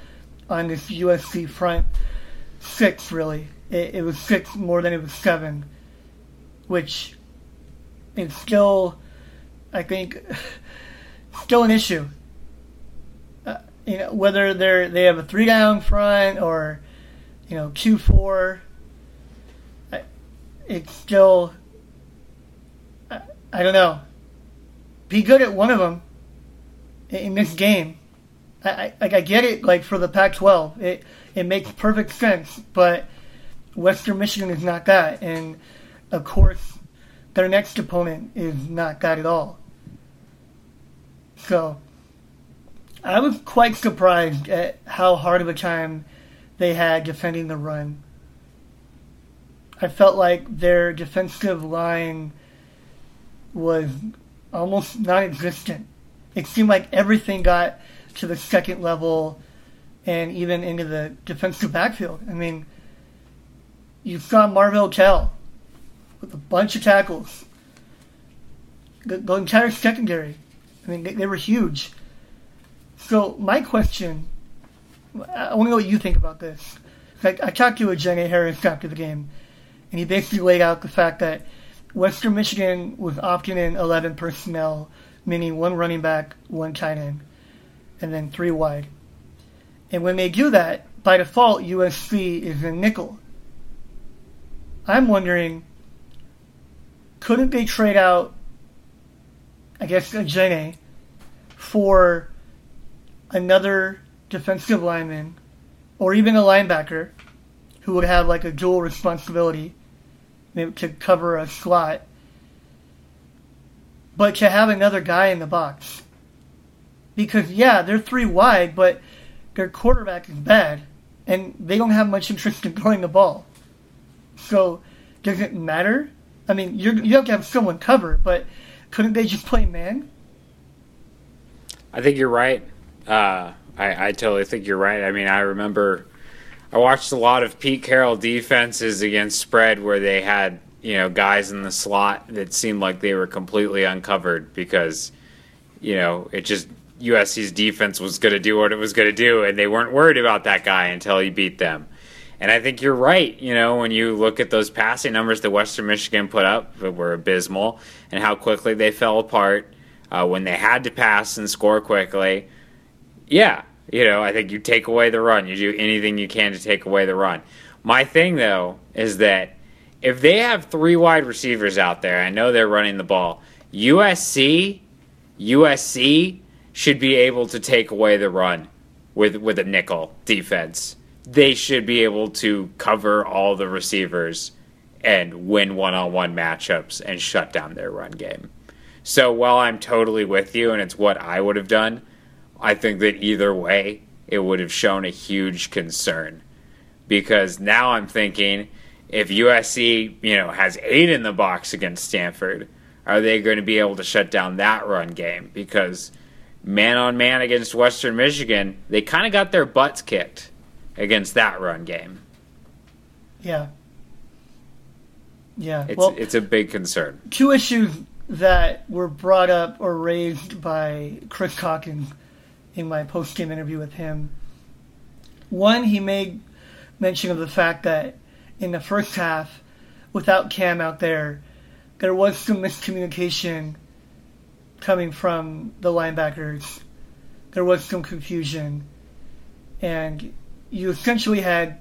on this USC front six, really, it, it was six more than it was seven, which is still, I think, still an issue. Uh, you know, whether they're they have a three down front or, you know, Q four. It's still, I, I don't know. Be good at one of them in this game. I, I, I get it, like for the Pac-12, it it makes perfect sense. But Western Michigan is not that, and of course, their next opponent is not that at all. So, I was quite surprised at how hard of a time they had defending the run. I felt like their defensive line was almost non-existent. It seemed like everything got to the second level and even into the defensive backfield. I mean, you've got Marvell Tell with a bunch of tackles. The, the entire secondary. I mean, they, they were huge. So my question, I want to know what you think about this. I, I talked to Ajene Harris after the game, and he basically laid out the fact that Western Michigan was opting in 11 personnel, meaning one running back, one tight end, and then three wide. And when they do that, by default, USC is in nickel. I'm wondering, couldn't they trade out, I guess, Ajene for another defensive lineman or even a linebacker who would have like a dual responsibility to cover a slot, but to have another guy in the box. Because yeah, they're three wide, but their quarterback is bad, and they don't have much interest in throwing the ball. So does it matter? I mean, you you have to have someone cover, but couldn't they just play man? I think you're right. Uh, I, I totally think you're right. I mean, I remember I watched a lot of Pete Carroll defenses against spread where they had you know guys in the slot that seemed like they were completely uncovered because you know it just USC's defense was going to do what it was going to do, and they weren't worried about that guy until he beat them. And I think you're right. You know, when you look at those passing numbers that Western Michigan put up, that were abysmal, and how quickly they fell apart uh, when they had to pass and score quickly. Yeah, you know, I think you take away the run. You do anything you can to take away the run. My thing, though, is that if they have three wide receivers out there, I know they're running the ball. USC, USC should be able to take away the run with with a nickel defense. They should be able to cover all the receivers and win one-on-one matchups and shut down their run game. So while I'm totally with you and it's what I would have done, I think that either way it would have shown a huge concern because now I'm thinking if USC, you know, has 8 in the box against Stanford, are they going to be able to shut down that run game because man on man against Western Michigan, they kind of got their butts kicked against that run game. Yeah. Yeah. It's well, it's a big concern. two issues that were brought up or raised by Chris Calkins in my post game interview with him. One, he made mention of the fact that in the first half, without Cam out there, there was some miscommunication coming from the linebackers. There was some confusion. And you essentially had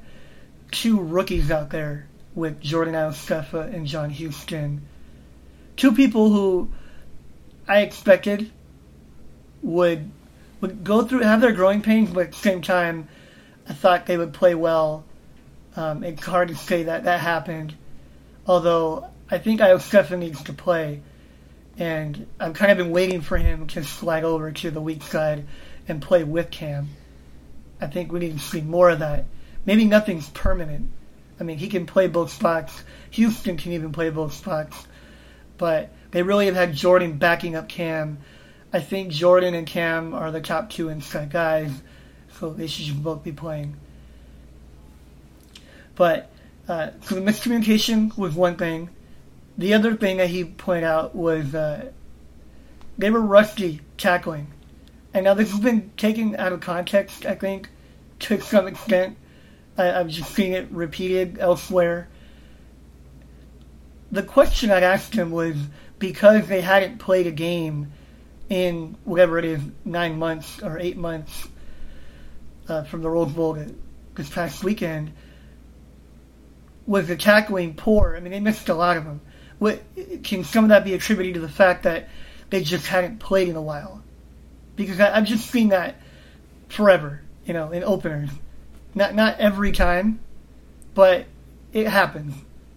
two rookies out there with Jordan Iosefa and John Houston. Two people who I expected would would go through have their growing pains, but at the same time, I thought they would play well. Um, it's hard to say that that happened, although I think Iosefa needs to play, and I've kind of been waiting for him to slide over to the weak side and play with Cam. I think we need to see more of that. Maybe nothing's permanent. I mean, he can play both spots. Houston can even play both spots. But they really have had Jordan backing up Cam. I think Jordan and Cam are the top two inside guys, so they should both be playing. But uh, so the miscommunication was one thing. The other thing that he pointed out was uh, they were rusty tackling. And now this has been taken out of context, I think, to some extent. I, I've just seen it repeated elsewhere. The question I asked him was because they hadn't played a game in whatever it is, nine months or eight months uh, from the Rose Bowl this past weekend, was the tackling poor? I mean, they missed a lot of them. What, can some of that be attributed to the fact that they just hadn't played in a while? Because I, I've just seen that forever, you know, in openers. Not not every time, but it happens.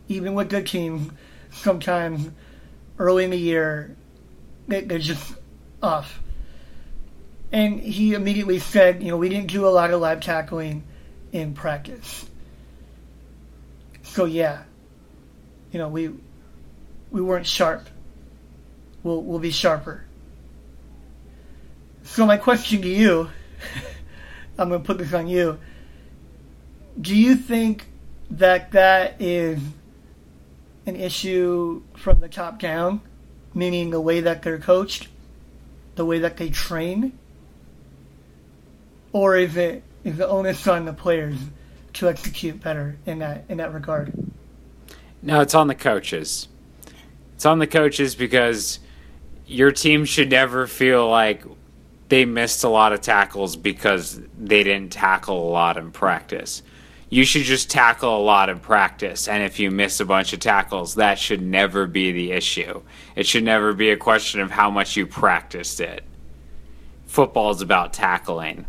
Even with good teams, sometimes early in the year, they, they're just off. And he immediately said, you know, we didn't do a lot of live tackling in practice. So yeah, you know, we we weren't sharp. We'll we'll be sharper. So my question to you, I'm going to put this on you. Do you think that that is an issue from the top down, meaning the way that they're coached, the way that they train, or is it is the onus on the players to execute better in that in that regard? No, it's on the coaches. It's on the coaches because your team should never feel like they missed a lot of tackles because they didn't tackle a lot in practice. You should just tackle a lot in practice, and if you miss a bunch of tackles, that should never be the issue. It should never be a question of how much you practiced it. Football is about tackling.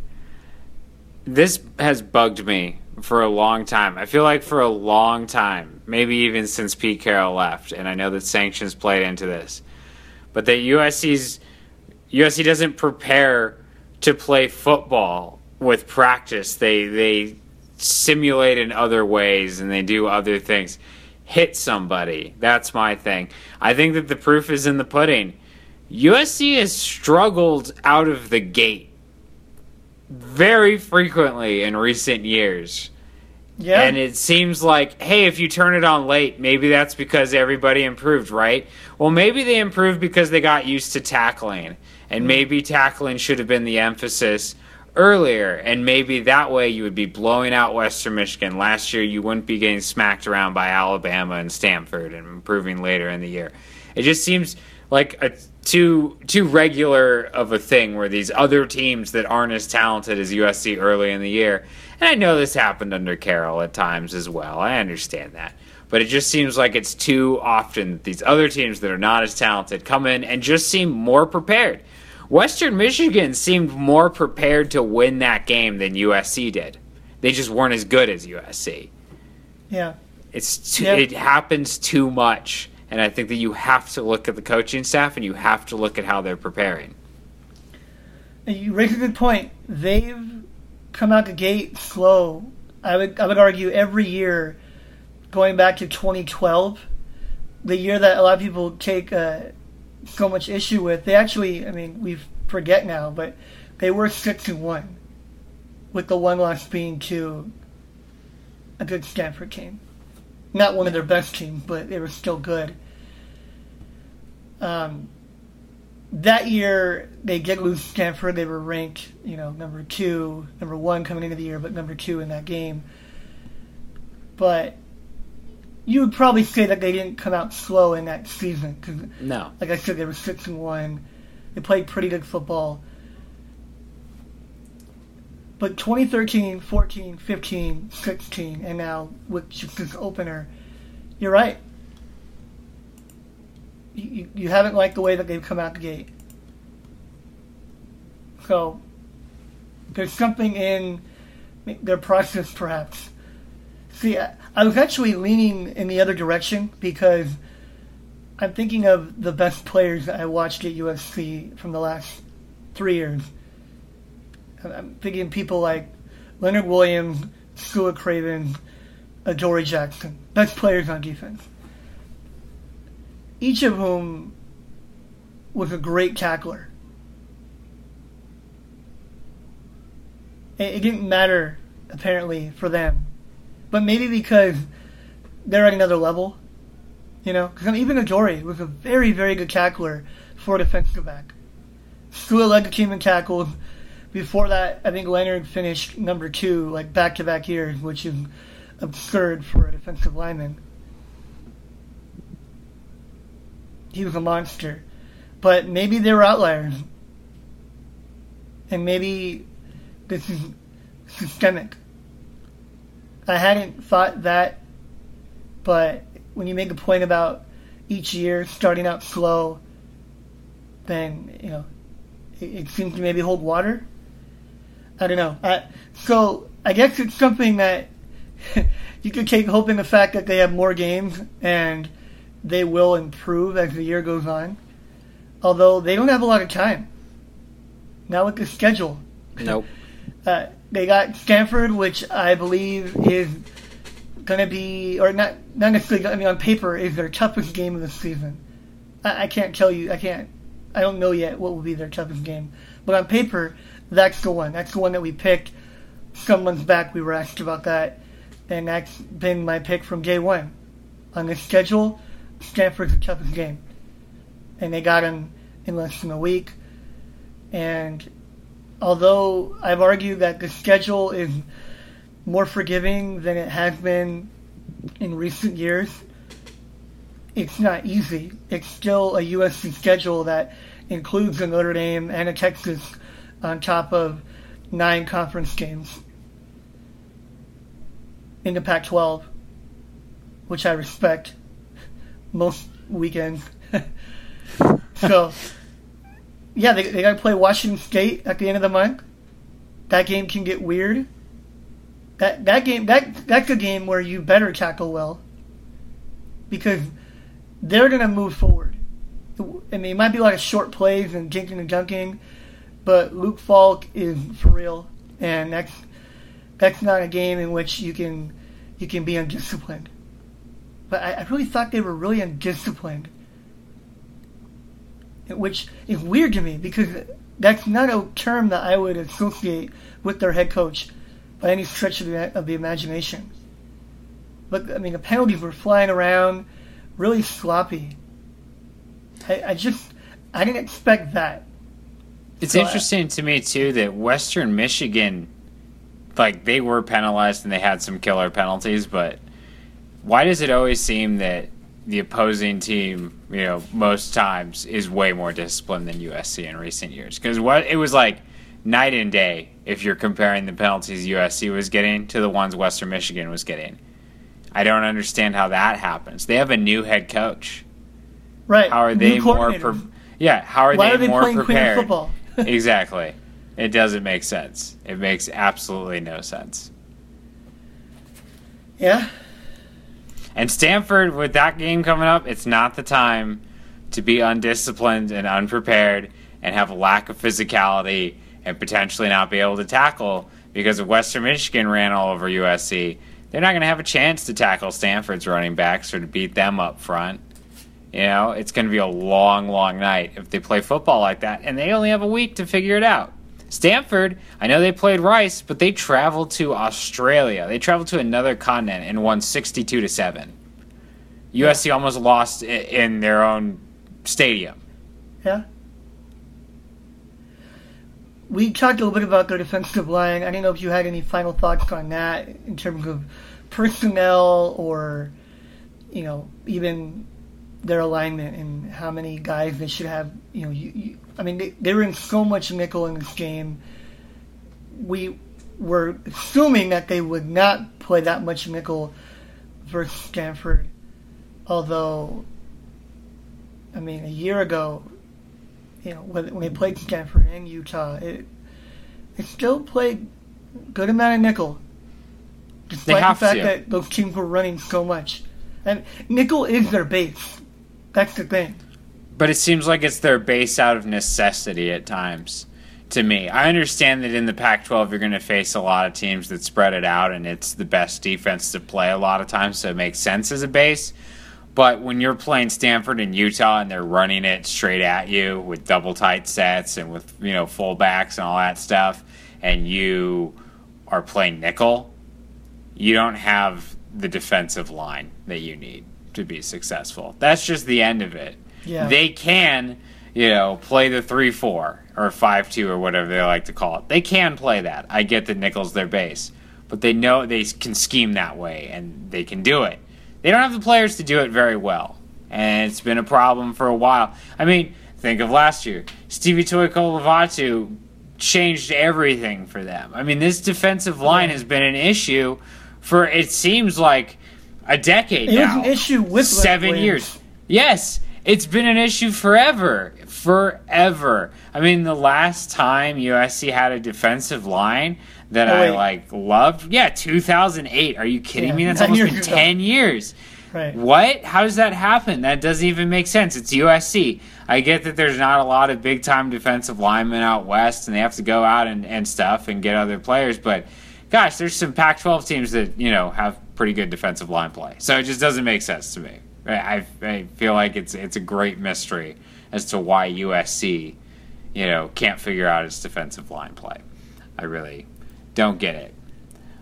This has bugged me for a long time. I feel like for a long time, maybe even since Pete Carroll left, and I know that sanctions played into this, but that USC's USC doesn't prepare to play football with practice. They they simulate in other ways and they do other things. Hit somebody. That's my thing. I think that the proof is in the pudding. USC has struggled out of the gate very frequently in recent years. Yeah. And it seems like, hey, if you turn it on late, maybe that's because everybody improved, right? Well, maybe they improved because they got used to tackling. And mm. maybe tackling should have been the emphasis earlier. And maybe that way you would be blowing out Western Michigan. Last year, you wouldn't be getting smacked around by Alabama and Stanford and improving later in the year. It just seems like a too too regular of a thing where these other teams that aren't as talented as USC early in the year. And I know this happened under Carroll at times as well. I understand that. But it just seems like it's too often that these other teams that are not as talented come in and just seem more prepared. Western Michigan seemed more prepared to win that game than USC did. They just weren't as good as USC. Yeah. It's too, Yeah. it happens too much, and I think that you have to look at the coaching staff and you have to look at how they're preparing. You raise a good point. They've come out the gate slow. I would I would argue every year, going back to 2012, the year that a lot of people take uh, so much issue with. They actually, I mean, we forget now, but they were six to one, with the one loss being to a good Stanford team. Not one of their best teams, but they were still good. Um, that year they did lose Stanford. They were ranked, you know, number two, number one coming into the year, but number two in that game. But you would probably say that they didn't come out slow in that season because, No. like I said, they were six and one. They played pretty good football. But 2013, 14, 15, 16, and now with just this opener, you're right. You, you, you haven't liked the way that they've come out the gate. So, there's something in their process, perhaps. See, I, was actually leaning in the other direction because I'm thinking of the best players that I watched at USC from the last three years. I'm- thinking people like Leonard Williams, Su'a Cravens, Adoree Jackson. Best players on defense. Each of whom was a great tackler. It didn't matter, apparently, for them. But maybe because they're at another level. You know, because even Adoree was a very, very good tackler for a defensive back. The team in tackles. Before that, I think Leonard finished number two, like back to back years, which is absurd for a defensive lineman. He was a monster. But maybe they were outliers. And maybe this is systemic. I hadn't thought that, but when you make a point about each year starting out slow, then, you know, it, it seems to maybe hold water. I don't know. I, so I guess it's something that you could take hope in the fact that they have more games and they will improve as the year goes on. Although they don't have a lot of time. Now with the schedule. Nope. Uh, they got Stanford, which I believe is going to be, or not, not necessarily, I mean, on paper, is their toughest game of the season. I, I can't tell you, I can't, I don't know yet what will be their toughest game. But on paper, that's the one. That's the one that we picked. Some months back, we were asked about that, and that's been my pick from day one. On the schedule, Stanford's the toughest game. And they got him in less than a week. And although I've argued that the schedule is more forgiving than it has been in recent years, it's not easy. It's still a USC schedule that includes a Notre Dame and a Texas on top of nine conference games in the Pac 12, which I respect most weekends. so, yeah, they, they got to play Washington State at the end of the month. That game can get weird. That that game that that's a game where you better tackle well because they're gonna move forward. I mean, it might be a lot of short plays and jinking and dunking, but Luke Falk is for real, and that's that's not a game in which you can you can be undisciplined. But I, I really thought they were really undisciplined which is weird to me because that's not a term that I would associate with their head coach by any stretch of the, of the imagination. But I mean, the penalties were flying around, really sloppy. I, I just I didn't expect that. It's So I- interesting to me too that Western Michigan, like they were penalized and they had some killer penalties, but why does it always seem that the opposing team, you know, most times is way more disciplined than USC in recent years? Because what it was like night and day if you're comparing the penalties USC was getting to the ones Western Michigan was getting. I don't understand how that happens. They have a new head coach. Right? How are New they more? Pre- yeah, how are Why they are they more playing Queen prepared? football? exactly. It doesn't make sense. It makes absolutely no sense. Yeah, And Stanford, with that game coming up, it's not the time to be undisciplined and unprepared and have a lack of physicality and potentially not be able to tackle because if Western Michigan ran all over USC, they're not going to have a chance to tackle Stanford's running backs or to beat them up front. You know, it's going to be a long, long night if they play football like that, and they only have a week to figure it out. Stanford, I know they played Rice, but they traveled to Australia. They traveled to another continent and won 62 to 7. USC almost lost in their own stadium. yeah. We talked a little bit about their defensive line. I don't know if you had any final thoughts on that in terms of personnel or, you know, even their alignment and how many guys they should have. You know, you, you, I mean, they, they were in so much nickel in this game. We were assuming that they would not play that much nickel versus Stanford, although, I mean, a year ago, you know, when, when they played Stanford and Utah, it still played good amount of nickel, despite the fact to. that those teams were running so much. And nickel is their base. That's the thing. But it seems like it's their base out of necessity at times. to me. I understand that in the Pac 12, you're going to face a lot of teams that spread it out, and it's the best defense to play a lot of times, so it makes sense as a base. But when you're playing Stanford and Utah and they're running it straight at you with double tight sets and with, you know, fullbacks and all that stuff, and you are playing nickel, you don't have the defensive line that you need to be successful. That's just the end of it. Yeah. They can, you know, play the 3 4 or 5 2 or whatever they like to call it. They can play that. I get that nickel's their base, but they know they can scheme that way and they can do it. They don't have the players to do it very well, and it's been a problem for a while. I mean, think of last year. Stevie Tu'ikolovatu changed everything for them. I mean, this defensive line has been an issue for it seems like a decade It was now. an issue with seven years. Yes, it's been an issue forever, forever. I mean, the last time USC had a defensive line that Oh, I like loved, yeah, 2008. Are you kidding Yeah, me? That's almost been ago. 10 years. Right. What? How does that happen? That doesn't even make sense. It's USC. I get that there's not a lot of big time defensive linemen out west and they have to go out and, and stuff and get other players, but gosh, there's some Pac 12 teams that, you know, have pretty good defensive line play. So it just doesn't make sense to me. I, I feel like it's it's a great mystery as to why USC, you know, can't figure out its defensive line play. I really don't get it.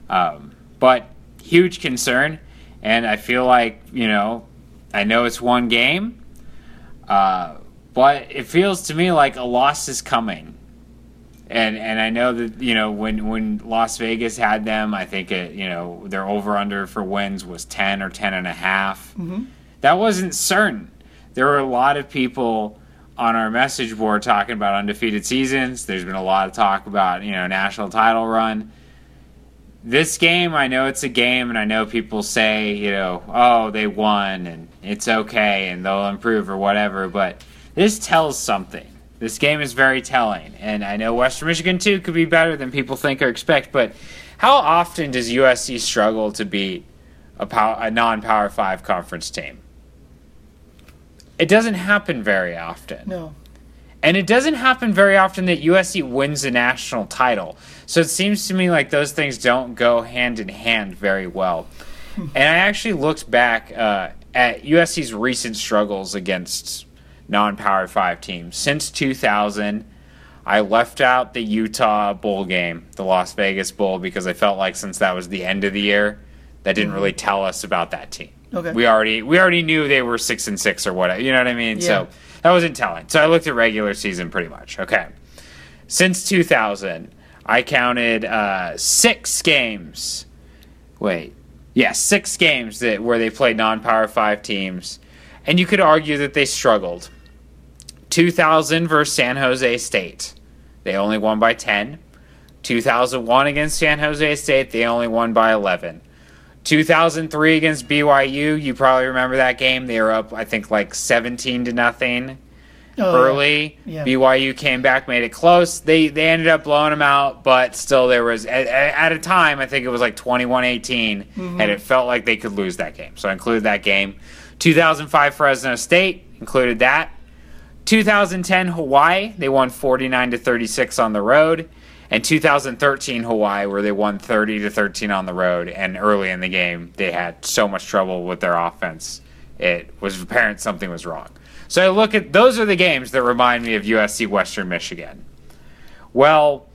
Um, but huge concern, and I feel like you know, I know it's one game, uh, but it feels to me like a loss is coming. And and I know that you know when when Las Vegas had them, I think it you know their over under for wins was ten or ten and a half. Mm-hmm. That wasn't certain. There were a lot of people on our message board talking about undefeated seasons. There's been a lot of talk about you know national title run. This game, I know it's a game, and I know people say you know oh they won and it's okay and they'll improve or whatever, but this tells something. This game is very telling, and I know Western Michigan too could be better than people think or expect. But how often does USC struggle to beat a, a non-power five conference team? It doesn't happen very often. No. And it doesn't happen very often that USC wins a national title. So it seems to me like those things don't go hand in hand very well. And I actually looked back uh, at USC's recent struggles against non Power 5 teams. Since 2000, I left out the Utah Bowl game, the Las Vegas Bowl, because I felt like since that was the end of the year, that didn't really tell us about that team. Okay. We already we already knew they were six and six or whatever. You know what I mean? Yeah. So that wasn't telling. So I looked at regular season pretty much. Okay. Since 2000, I counted uh, six games. Wait, yeah, six games that where they played non-power five teams, and you could argue that they struggled. 2000 versus San Jose State, they only won by 10. 2001 against San Jose State, they only won by 11. 2003 against BYU, you probably remember that game. They were up, I think, like 17 to nothing Oh, early. Yeah. BYU came back, made it close. They they ended up blowing them out, but still there was at, at a time I think it was like 21-18 mm-hmm. and it felt like they could lose that game. So I included that game. 2005 Fresno State included that. 2010 Hawaii, they won 49 to 36 on the road. And 2013 Hawaii where they won 30 to 13 on the road and early in the game they had so much trouble with their offense. It was apparent something was wrong. So I look at those are the games that remind me of USC Western Michigan. Well,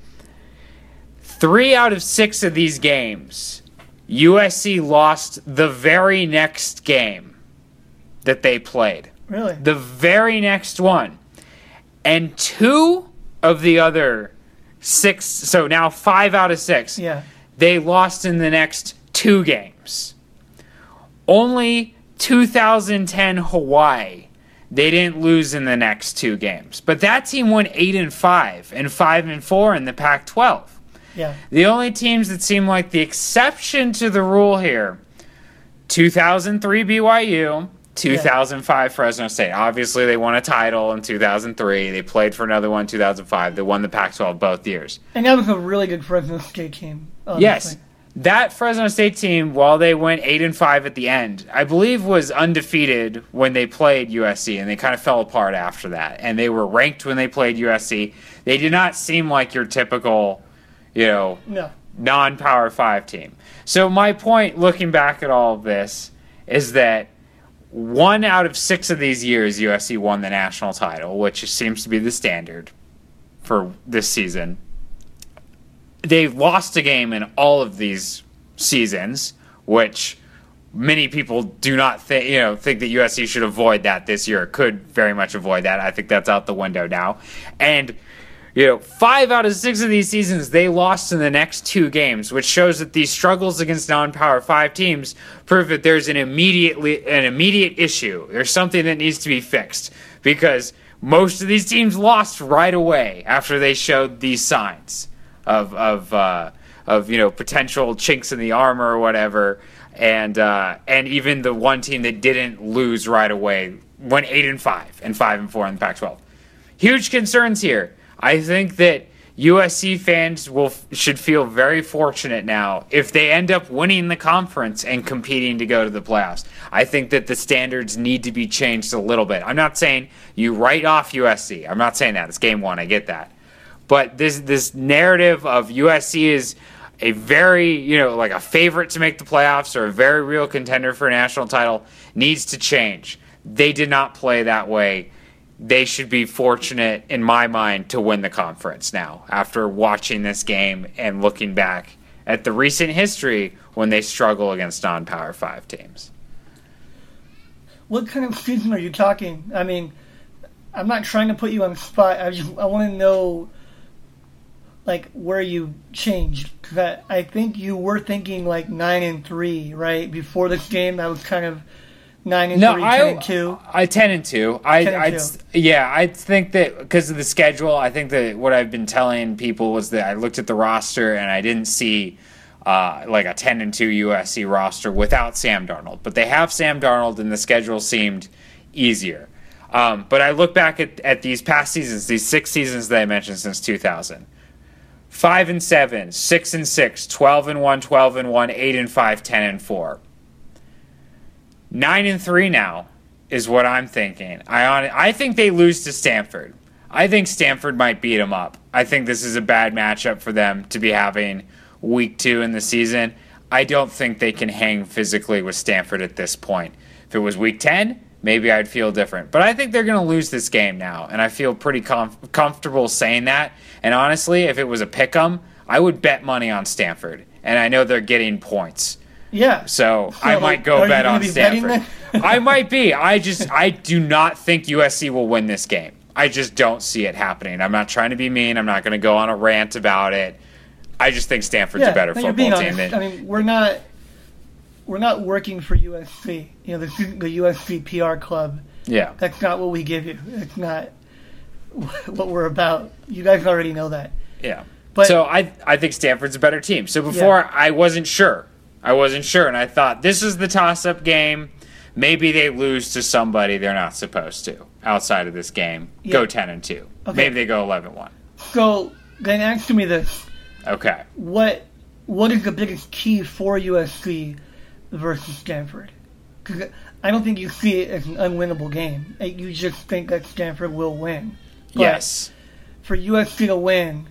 three out of six of these games, USC lost the very next game that they played. Really? The very next one. And two of the other six, so now five out of six, Yeah. they lost in the next two games. Only 2010 Hawaii, they didn't lose in the next two games. But that team won 8 and 5 and 5 and 4 in the Pac 12. Yeah. The only teams that seem like the exception to the rule here 2003 BYU, 2005 Fresno State. Obviously, they won a title in 2003. They played for another one in 2005. They won the Pac 12 both years. And that was a really good Fresno State team. Yes. that Fresno State team, while they went eight and five at the end, I believe was undefeated when they played USC, and they kind of fell apart after that. And they were ranked when they played USC. They did not seem like your typical, you know, No. non-power five team. So my point, looking back at all of this, is that one out of six of these years, USC won the national title, which seems to be the standard for this season. They've lost a game in all of these seasons, which many people do not think you know think that USC should avoid that this year. Could very much avoid that. I think that's out the window now. And you know, five out of six of these seasons they lost in the next two games, which shows that these struggles against non-power five teams prove that there's an immediately an immediate issue. There's something that needs to be fixed because most of these teams lost right away after they showed these signs of of uh, of you know potential chinks in the armor or whatever, and uh, and even the one team that didn't lose right away went eight and five and five and four in the Pac-12. Huge concerns here. I think that USC fans will should feel very fortunate now if they end up winning the conference and competing to go to the playoffs. I think that the standards need to be changed a little bit. I'm not saying you write off USC. I'm not saying that. It's game one. I get that. But this this narrative of USC is a very you know like a favorite to make the playoffs or a very real contender for a national title needs to change. They did not play that way. They should be fortunate, in my mind, to win the conference now after watching this game and looking back at the recent history when they struggle against non power five teams. What kind of season are you talking? I mean, I'm not trying to put you on spot. I just I want to know, like, where you changed. 'Cause I, I think you were thinking like nine and three, right? Before this game, that was kind of nine and No, three, I, ten and two. I ten and two. I, and I, two. yeah, I think that because of the schedule, I think that what I've been telling people was that I looked at the roster and I didn't see uh, like a ten and two USC roster without Sam Darnold, but they have Sam Darnold, and the schedule seemed easier. Um, but I look back at, at these past seasons, these six seasons that I mentioned since 2000. 5 and 7, 6 and 6, 12 and 1, 12 and 1, 8 and 5, 10 and 4 nine and three now is what I'm thinking. I on I think they lose to Stanford. I think Stanford might beat them up. I think this is a bad matchup for them to be having week two in the season. I don't think they can hang physically with Stanford at this point. If it was week ten, maybe I'd feel different. But I think they're going to lose this game now, and I feel pretty comf- comfortable saying that. And honestly, if it was a pick 'em, I would bet money on Stanford, and I know they're getting points. Yeah. So I might go bet on be Stanford. I might be. I just I do not think USC will win this game. I just don't see it happening. I'm not trying to be mean. I'm not going to go on a rant about it. I just think Stanford's yeah, a better no, you're being football team honest. than I mean, we're not we're not working for USC. You know, the, the USC PR club. yeah. That's not what we give you. It's not what we're about. You guys already know that. Yeah. But- so I I think Stanford's a better team. So before Yeah. I wasn't sure. I wasn't sure and I thought this is the toss up game. Maybe they lose to somebody they're not supposed to outside of this game. Go 10 and 2. Okay. Maybe they go 11-1. So then answer me this: Okay. what what is the biggest key for USC versus Stanford? Because I don't think you see it as an unwinnable game. Uh, You just think that Stanford will win. But yes. For USC to win,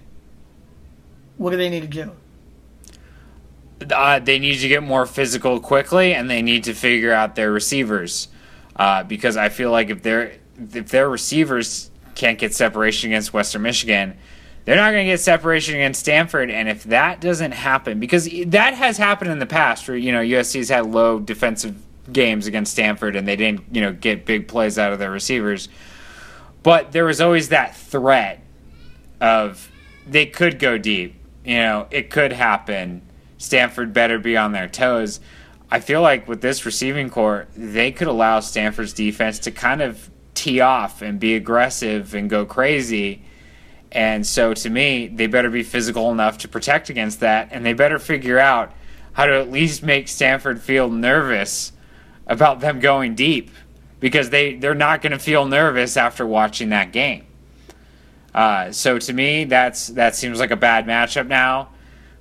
what do they need to do? Uh, they need to get more physical quickly, and they need to figure out their receivers. Uh, because I feel like if their if their receivers can't get separation against Western Michigan, they're not going to get separation against Stanford. And if that doesn't happen, because that has happened in the past, where you know USC's had low defensive games against Stanford, and they didn't you know get big plays out of their receivers. But there was always that threat of they could go deep. You know, it could happen. Stanford better be on their toes. I feel like with this receiving corps, they could allow Stanford's defense to kind of tee off and be aggressive and go crazy. And so to me, they better be physical enough to protect against that, and they better figure out how to at least make Stanford feel nervous about them going deep because they, they're not going to feel nervous after watching that game. Uh, so to me, that's that seems like a bad matchup now.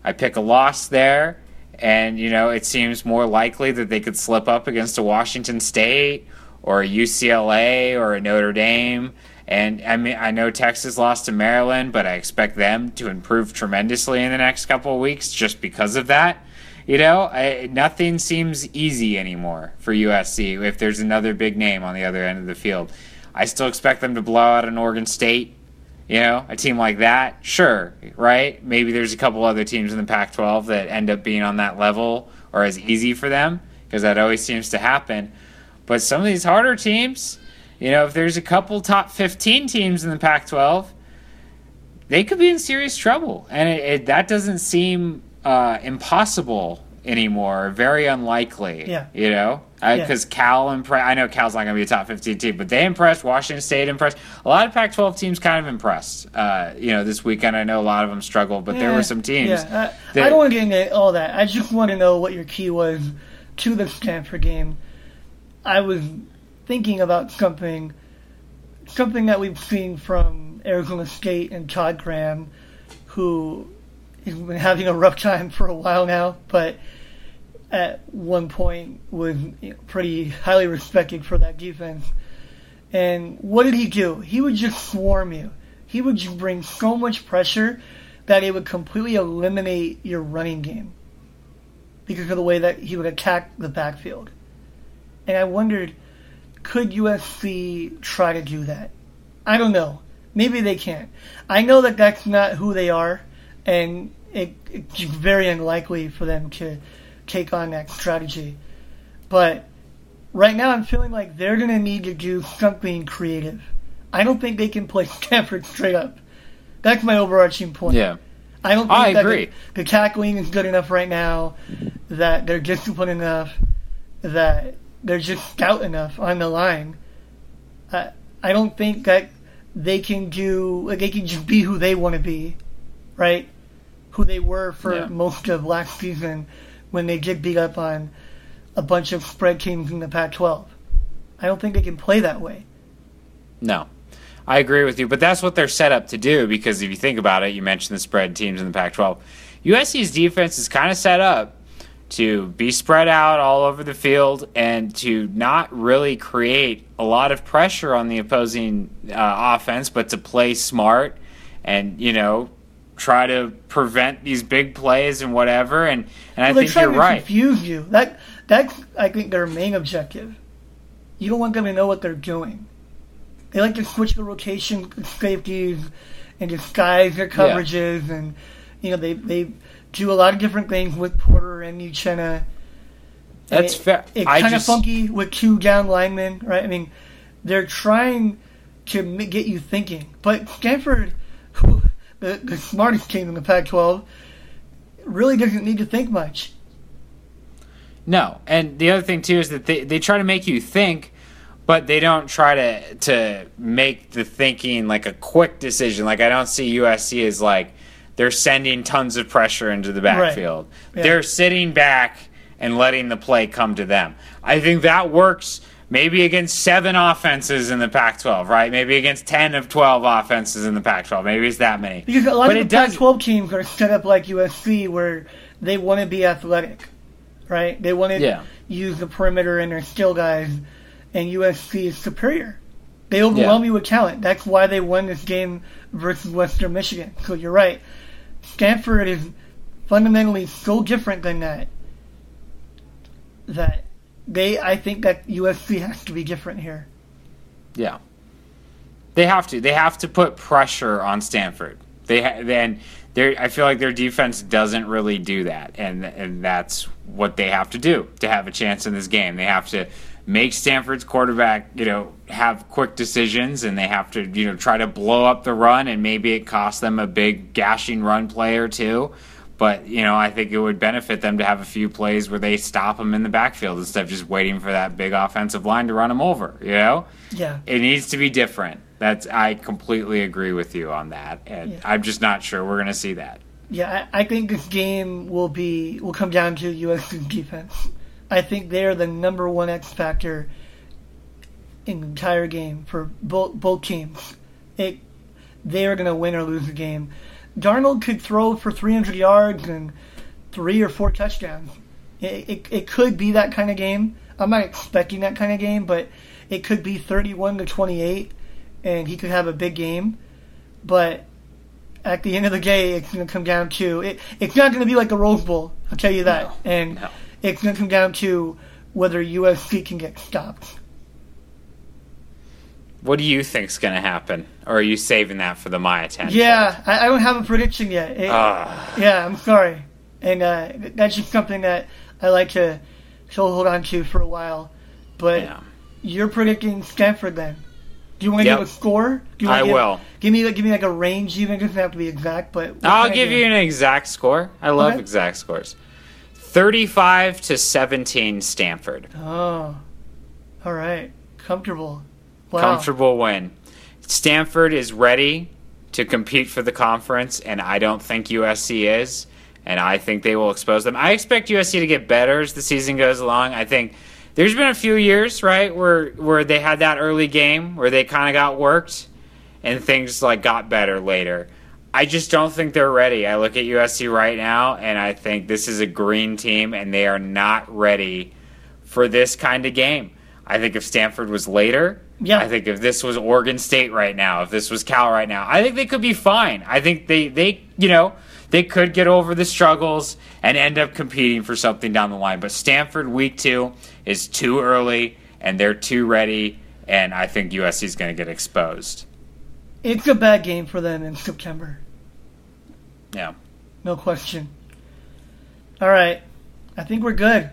I pick a loss there, And, you know, it seems more likely that they could slip up against a Washington State or a UCLA or a Notre Dame. And I mean, I know Texas lost to Maryland, but I expect them to improve tremendously in the next couple of weeks just because of that. You know, I, nothing seems easy anymore for USC if there's another big name on the other end of the field. I still expect them to blow out an Oregon State. You know, a team like that, sure, right? Maybe there's a couple other teams in the Pac 12 that end up being on that level or as easy for them because that always seems to happen. But some of these harder teams, you know, if there's a couple top 15 teams in the Pac 12, they could be in serious trouble. And it, it, that doesn't seem uh, impossible anymore, very unlikely. Yeah. You know? Because Yeah. Cal impressed. I know Cal's not going to be a top 15 team, but they impressed. Washington State impressed. A lot of Pac 12 teams kind of impressed, uh, you know, this weekend. I know a lot of them struggled, but there were some teams. Yeah, I, that- I don't want to get into all that. I just want to know what your key was to the Stanford game. I was thinking about something, something that we've seen from Arizona State and Todd Graham, who been having a rough time for a while now, but at one point was pretty highly respected for that defense. And what did he do? He would just swarm you. He would just bring so much pressure that it would completely eliminate your running game because of the way that he would attack the backfield. And I wondered, could USC try to do that? I don't know. Maybe they can't. I know that that's not who they are, and it, it's very unlikely for them to take on that strategy. But right now, I'm feeling like they're going to need to do something creative. I don't think they can play Stanford straight up. That's my overarching point. Yeah. I don't think I that agree. The, the tackling is good enough right now, that they're disciplined enough, that they're just stout enough on the line. I I don't think that they can do like they can just be who they want to be, right? Who they were for Yeah. most of last season when they did beat up on a bunch of spread teams in the Pac-12. I don't think they can play that way. No. I agree with you, but that's what they're set up to do because if you think about it, you mentioned the spread teams in the Pac 12. USC's defense is kind of set up to be spread out all over the field and to not really create a lot of pressure on the opposing uh, offense, but to play smart and, you know, try to prevent these big plays and whatever. And, and I Well, think you're to right. confuse you. That that's I think their main objective. You don't want them to know what they're doing. They like to switch the rotation safeties and disguise their coverages, and you know they they do a lot of different things with Porter and Uchenna. That's it, fair. It's kind of funky with two down linemen, right? I mean, they're trying to get you thinking. But Stanford, who, Uh, the, the smartest team in the Pac-12, really doesn't need to think much. No, and the other thing too is that they, they try to make you think, but they don't try to to make the thinking like a quick decision. Like I don't see USC as like they're sending tons of pressure into the backfield. Yeah. They're sitting back and letting the play come to them. I think that works maybe against seven offenses in the Pac-12, right? Maybe against ten of twelve offenses in the Pac-12. Maybe it's that many. Because a lot but of the does. Pac-12 teams are set up like USC, where they want to be athletic, right? They want to Yeah. use the perimeter and their skill guys, and USC is superior. They overwhelm Yeah. you with talent. That's why they won this game versus Western Michigan. So you're right. Stanford is fundamentally so different than that that they. I think that USC has to be different here. Yeah. They have to. They have to put pressure on Stanford. They ha- then they I feel like their defense doesn't really do that, and and that's what they have to do to have a chance in this game. They have to make Stanford's quarterback, you know, have quick decisions, and they have to, you know, try to blow up the run, and maybe it costs them a big gashing run play or two. But you know, I think it would benefit them to have a few plays where they stop them in the backfield instead of just waiting for that big offensive line to run them over. You know Yeah. it needs to be different. That's I completely agree with you on that, and Yeah. I'm just not sure we're going to see that. Yeah, I, I think this game will be will come down to USC's defense. I think they are the number one X factor in the entire game for both both teams. It they are going to win or lose the game. Darnold could throw for 300 yards and three or four touchdowns. It, it, it could be that kind of game. I'm not expecting that kind of game, but it could be 31 to 28, and he could have a big game. But at the end of the day, it's going to come down to it. It's not going to be like a Rose Bowl. I'll tell you that. and no. it's going to come down to whether USC can get stopped. What do you think's going to happen? Or are you saving that for the Maya 10? Yeah, I, I don't have a prediction yet. It- Ah. yeah, I'm sorry, and uh, that's just something that I like to to hold on to for a while. But Yeah. you're predicting Stanford then. Do you want to Yep. give a score? Do you I give, will. Give me give me like a range. Even it doesn't have to be exact, but I'll give you an exact score. I love Okay. exact scores. 35 to 17 Stanford. Oh, all right, comfortable. Wow. Comfortable win. Stanford is ready to compete for the conference, and I don't think USC is. And I think they will expose them. I expect USC to get better as the season goes along. I think there's been a few years, right, where where they had that early game where they kind of got worked, and things like got better later. I just don't think they're ready. I look at USC right now, and I think this is a green team, and they are not ready for this kind of game. I think if Stanford was later, Yeah. I think if this was Oregon State right now, if this was Cal right now, I think they could be fine. I think they, they you know, they could get over the struggles and end up competing for something down the line. But Stanford week two is too early, and they're too ready, and I think USC is going to get exposed. It's a bad game for them in September. Yeah. No question. All right, I think we're good.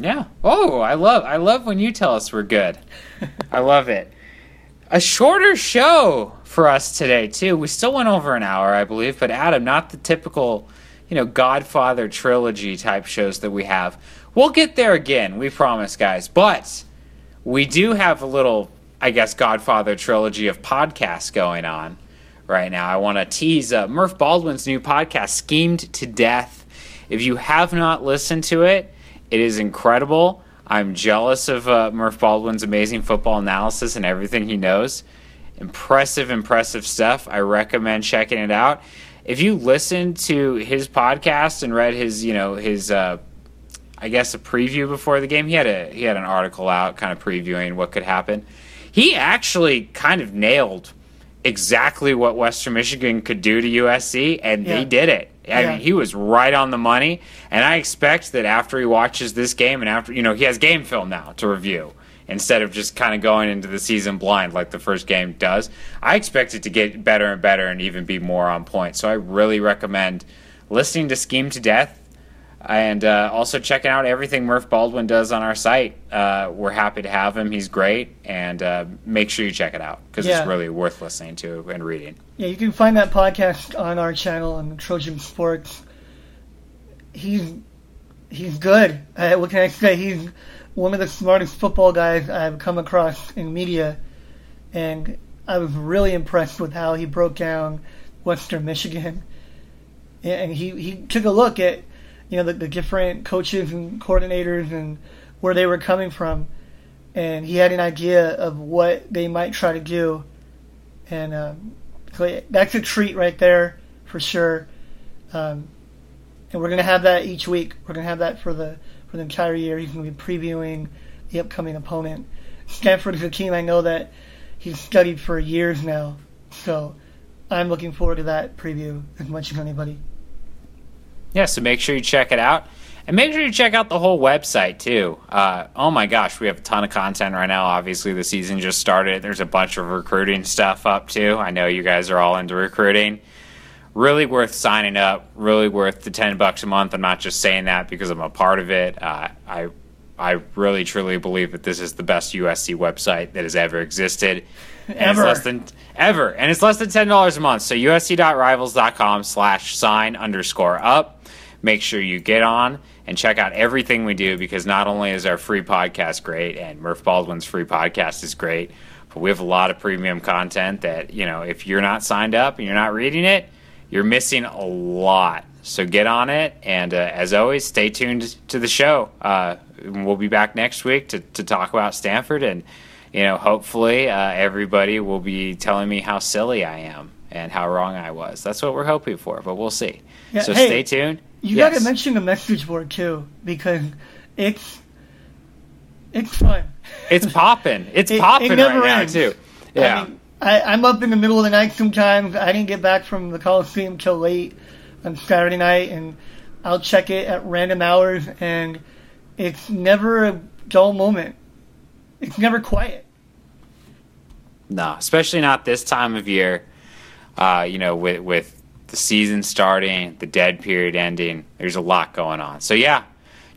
Yeah. Oh, I love I love when you tell us we're good. I love it. A shorter show for us today too. We still went over an hour, I believe, but Adam, not the typical, you know, Godfather trilogy type shows that we have. We'll get there again, we promise, guys. But we do have a little, I guess, Godfather trilogy of podcasts going on right now. I want to tease uh, Murph Baldwin's new podcast, Schemed to Death. If you have not listened to it, it is incredible. I'm jealous of uh, Murph Baldwin's amazing football analysis and everything he knows. Impressive, impressive stuff. I recommend checking it out. If you listen to his podcast and read his, you know, his, uh, I guess, a preview before the game, he had a he had an article out, kind of previewing what could happen. He actually kind of nailed exactly what Western Michigan could do to USC, and Yeah. they did it. I Yeah. mean, he was right on the money, and I expect that after he watches this game and after you know he has game film now to review instead of just kind of going into the season blind like the first game does. I expect it to get better and better and even be more on point. So I really recommend listening to Scheme to Death and uh, also checking out everything Murph Baldwin does on our site. Uh, we're happy to have him. He's great, and uh, make sure you check it out because Yeah. it's really worth listening to and reading. Yeah, you can find that podcast on our channel on Trojan Sports. He's he's good. Uh, what can I say? He's one of the smartest football guys I've come across in media, and I was really impressed with how he broke down Western Michigan. And he, he took a look at you know the, the different coaches and coordinators and where they were coming from, and he had an idea of what they might try to do, and um, so that's a treat right there for sure. Um, and we're gonna have that each week. We're gonna have that for the for the entire year. He's gonna be previewing the upcoming opponent. Stanford is a team I know that he's studied for years now, so I'm looking forward to that preview as much as anybody. Yeah, so make sure you check it out. And make sure you check out the whole website too. Uh, oh my gosh, we have a ton of content right now. Obviously, the season just started. There's a bunch of recruiting stuff up too. I know you guys are all into recruiting. Really worth signing up. Really worth the ten bucks a month. I'm not just saying that because I'm a part of it. Uh, I I really truly believe that this is the best USC website that has ever existed. And it's Ever. less than ever, and it's less than ten dollars a month. So usc.rivals.com slash sign underscore up. Make sure you get on and check out everything we do because not only is our free podcast great, and Murph Baldwin's free podcast is great, but we have a lot of premium content that you know if you're not signed up and you're not reading it, you're missing a lot. So get on it, and uh, as always, stay tuned to the show. Uh, we'll be back next week to, to talk about Stanford, and you know, hopefully, uh, everybody will be telling me how silly I am and how wrong I was. That's what we're hoping for, but we'll see. Yeah, so hey. stay tuned. You Yes. gotta mention the message board too, because it's it's fun. It's popping. It's It- it popping right never now ends. too. Yeah. I mean, I, I'm up in the middle of the night sometimes. I didn't get back from the Coliseum till late on Saturday night, and I'll check it at random hours, and it's never a dull moment. It's never quiet. No, especially not this time of year. Uh, you know, with with the season starting, the dead period ending, there's a lot going on. So yeah,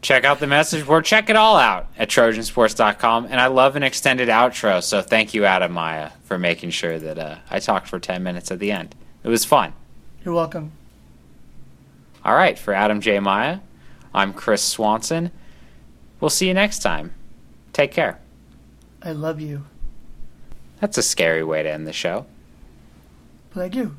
check out the message board. Check it all out at Trojansports.com. And I love an extended outro. So thank you, Adam Maya, for making sure that uh, I talked for ten minutes at the end. It was fun. You're welcome. All right, for Adam J. Maya, I'm Chris Swanson. We'll see you next time. Take care. I love you, That's a scary way to end the show. but I do.